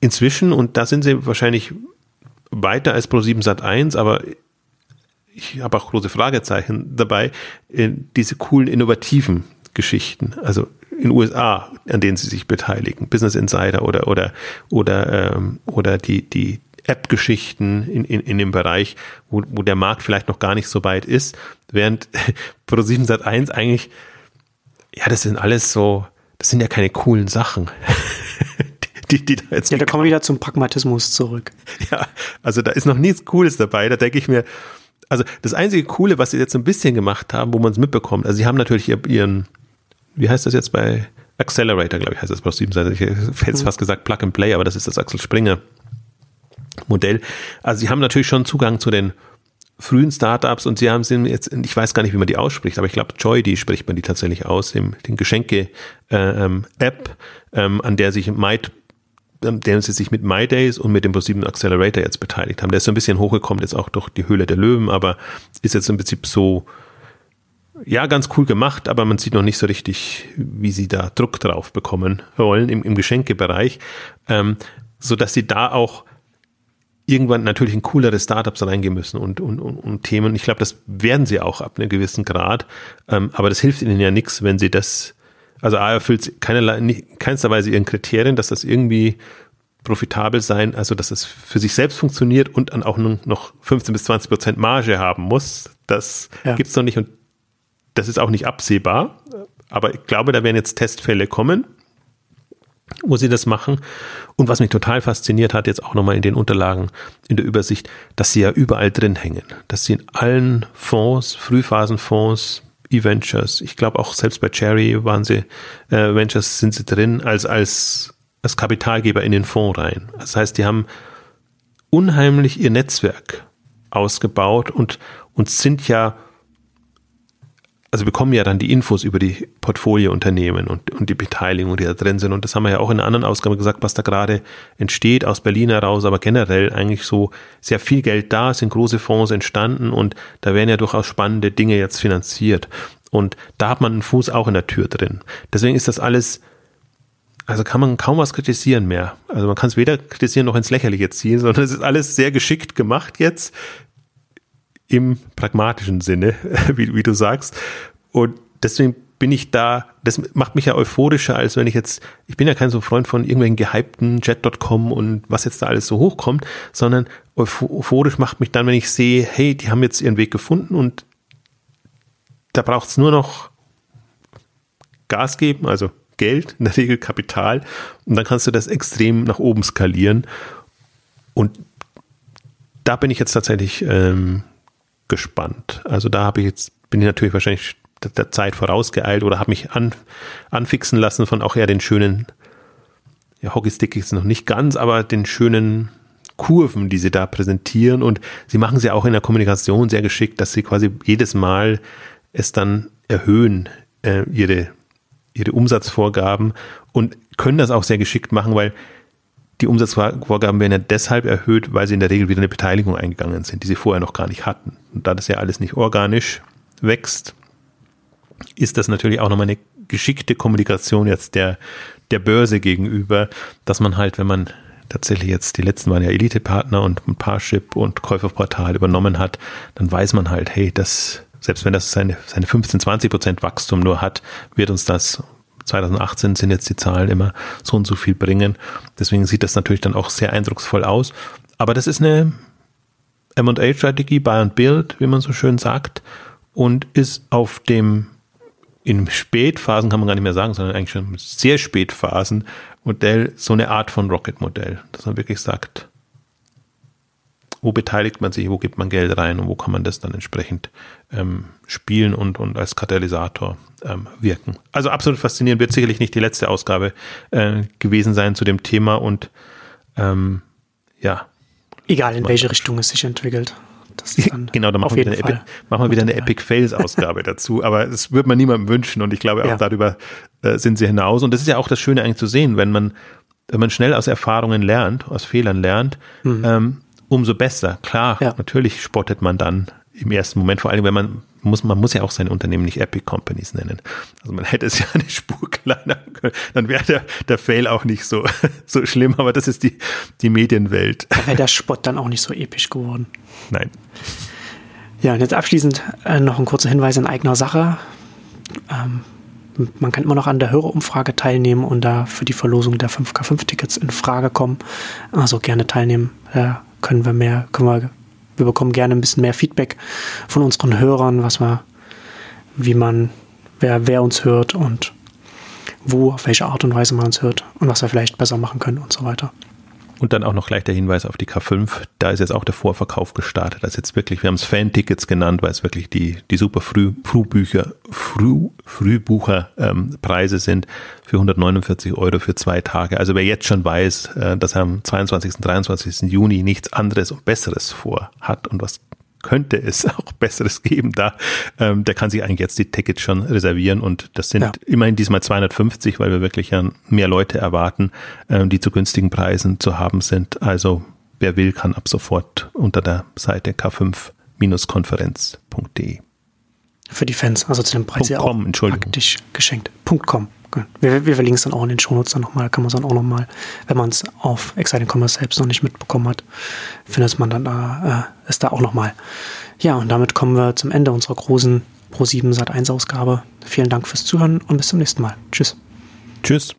inzwischen, und da sind sie wahrscheinlich weiter als Pro7 Sat 1, aber ich habe auch große Fragezeichen dabei, diese coolen, innovativen Geschichten, also in den USA, an denen sie sich beteiligen, Business Insider oder oder oder ähm, oder die die App-Geschichten in, in, in dem Bereich, wo, wo der Markt vielleicht noch gar nicht so weit ist, während Pro7 Sat 1 eigentlich, ja, das sind alles so, das sind ja keine coolen Sachen. die, die da jetzt ja, da kommen wir wieder zum Pragmatismus zurück. Ja, also da ist noch nichts Cooles dabei. Da denke ich mir, also das einzige Coole, was sie jetzt so ein bisschen gemacht haben, wo man es mitbekommt, also sie haben natürlich ihren, wie heißt das jetzt bei Accelerator, glaube ich, heißt das Pro7 Sat. Ich hätte jetzt mhm. fast gesagt Plug and Play, aber das ist das Axel Springer Modell. Also sie haben natürlich schon Zugang zu den frühen Startups und sie haben sie jetzt, ich weiß gar nicht, wie man die ausspricht, aber ich glaube, Joy, die spricht man die tatsächlich aus, im, den Geschenke-App, äh, ähm, ähm, an der sich Might der sie sich mit MyDays und mit dem ProSieben Accelerator jetzt beteiligt haben. Der ist so ein bisschen hochgekommen, jetzt auch durch die Höhle der Löwen, aber ist jetzt im Prinzip so, ja, ganz cool gemacht, aber man sieht noch nicht so richtig, wie sie da Druck drauf bekommen wollen im, im Geschenkebereich, ähm, so dass sie da auch irgendwann natürlich in coolere Startups reingehen müssen und, und, und, und Themen. Ich glaube, das werden sie auch ab einem gewissen Grad. Ähm, aber das hilft ihnen ja nichts, wenn sie das, also A erfüllt keinerlei, keinster Weise ihren Kriterien, dass das irgendwie profitabel sein, also dass es für sich selbst funktioniert und dann auch noch 15 bis 20 Prozent Marge haben muss. Das ja. gibt's noch nicht und das ist auch nicht absehbar. Aber ich glaube, da werden jetzt Testfälle kommen wo sie das machen. Und was mich total fasziniert hat, jetzt auch nochmal in den Unterlagen, in der Übersicht, dass sie ja überall drin hängen. Dass sie in allen Fonds, Frühphasenfonds, E-Ventures, ich glaube auch selbst bei Cherry waren sie, äh, Ventures sind sie drin, als, als, als Kapitalgeber in den Fonds rein. Das heißt, die haben unheimlich ihr Netzwerk ausgebaut und, und sind ja also bekommen ja dann die Infos über die Portfoliounternehmen und, und die Beteiligung, die da drin sind. Und das haben wir ja auch in einer anderen Ausgabe gesagt, was da gerade entsteht aus Berlin heraus, aber generell eigentlich so sehr viel Geld da, sind große Fonds entstanden und da werden ja durchaus spannende Dinge jetzt finanziert. Und da hat man einen Fuß auch in der Tür drin. Deswegen ist das alles, also kann man kaum was kritisieren mehr. Also man kann es weder kritisieren noch ins Lächerliche ziehen, sondern es ist alles sehr geschickt gemacht jetzt im pragmatischen Sinne, wie, wie du sagst. Und deswegen bin ich da, das macht mich ja euphorischer, als wenn ich jetzt, ich bin ja kein so Freund von irgendwelchen gehypten Jet.com und was jetzt da alles so hochkommt, sondern euphorisch macht mich dann, wenn ich sehe, hey, die haben jetzt ihren Weg gefunden und da braucht es nur noch Gas geben, also Geld, in der Regel Kapital, und dann kannst du das extrem nach oben skalieren. Und da bin ich jetzt tatsächlich ähm, gespannt. Also da habe ich jetzt, bin ich natürlich wahrscheinlich der Zeit vorausgeeilt oder habe mich an, anfixen lassen von auch eher den schönen ja, Hockeystick ist noch nicht ganz, aber den schönen Kurven, die sie da präsentieren. Und sie machen sie auch in der Kommunikation sehr geschickt, dass sie quasi jedes Mal es dann erhöhen, äh, ihre, ihre Umsatzvorgaben und können das auch sehr geschickt machen, weil die Umsatzvorgaben werden ja deshalb erhöht, weil sie in der Regel wieder eine Beteiligung eingegangen sind, die sie vorher noch gar nicht hatten. Und da das ja alles nicht organisch wächst, ist das natürlich auch nochmal eine geschickte Kommunikation jetzt der, der Börse gegenüber, dass man halt, wenn man tatsächlich jetzt, die letzten waren ja Elite-Partner und Parship und Käuferportal übernommen hat, dann weiß man halt, hey, das, selbst wenn das seine, seine 15, 20 Prozent Wachstum nur hat, wird uns das 2018 sind jetzt die Zahlen immer so und so viel bringen. Deswegen sieht das natürlich dann auch sehr eindrucksvoll aus. Aber das ist eine M&A-Strategie, Buy and Build, wie man so schön sagt, und ist auf dem in Spätphasen kann man gar nicht mehr sagen, sondern eigentlich schon sehr Spätphasen Modell so eine Art von Rocket-Modell, dass man wirklich sagt, wo beteiligt man sich, wo gibt man Geld rein und wo kann man das dann entsprechend ähm, spielen und, und als Katalysator ähm, wirken. Also absolut faszinierend, wird sicherlich nicht die letzte Ausgabe äh, gewesen sein zu dem Thema und ähm, ja. Egal in welche Richtung es sich entwickelt. genau, da machen wir, wieder eine, Epi machen wir wieder eine Epic Fails Ausgabe dazu. Aber das würde man niemandem wünschen und ich glaube auch ja. darüber äh, sind sie hinaus. Und das ist ja auch das Schöne eigentlich zu sehen, wenn man, wenn man schnell aus Erfahrungen lernt, aus Fehlern lernt, mhm. ähm, umso besser. Klar, ja. natürlich spottet man dann im ersten Moment, vor allem wenn man muss, man muss ja auch sein Unternehmen nicht Epic Companies nennen. Also man hätte es ja eine Spur kleiner können, dann wäre der, der Fail auch nicht so, so schlimm, aber das ist die, die Medienwelt. Da wäre der Spott dann auch nicht so episch geworden. Nein. Ja, und jetzt abschließend äh, noch ein kurzer Hinweis in eigener Sache. Ähm, man kann immer noch an der Hörerumfrage teilnehmen und da für die Verlosung der 5K5-Tickets in Frage kommen. Also gerne teilnehmen. Da können wir mehr, können wir wir bekommen gerne ein bisschen mehr Feedback von unseren Hörern, was wir, wie man, wer, wer uns hört und wo, auf welche Art und Weise man uns hört und was wir vielleicht besser machen können und so weiter. Und dann auch noch gleich der Hinweis auf die K5. Da ist jetzt auch der Vorverkauf gestartet. Das ist jetzt wirklich, wir haben es Fan-Tickets genannt, weil es wirklich die, die super Früh, Frühbücher, Früh, Frühbucherpreise ähm, sind für 149 Euro für zwei Tage. Also wer jetzt schon weiß, äh, dass er am 22. 23. Juni nichts anderes und Besseres vorhat und was könnte es auch Besseres geben da. Ähm, der kann sich eigentlich jetzt die Tickets schon reservieren und das sind ja. immerhin diesmal 250, weil wir wirklich ja mehr Leute erwarten, ähm, die zu günstigen Preisen zu haben sind. Also wer will, kann ab sofort unter der Seite k5-konferenz.de. Für die Fans, also zu dem Preis ja auch praktisch geschenkt. .com. Wir, wir verlinken es dann auch in den Shownotes dann nochmal, kann man es dann auch nochmal, wenn man es auf Exciting Commerce selbst noch nicht mitbekommen hat, findet man dann da, äh, es da auch nochmal. Ja, und damit kommen wir zum Ende unserer großen Pro7 Sat1 Ausgabe. Vielen Dank fürs Zuhören und bis zum nächsten Mal. Tschüss. Tschüss.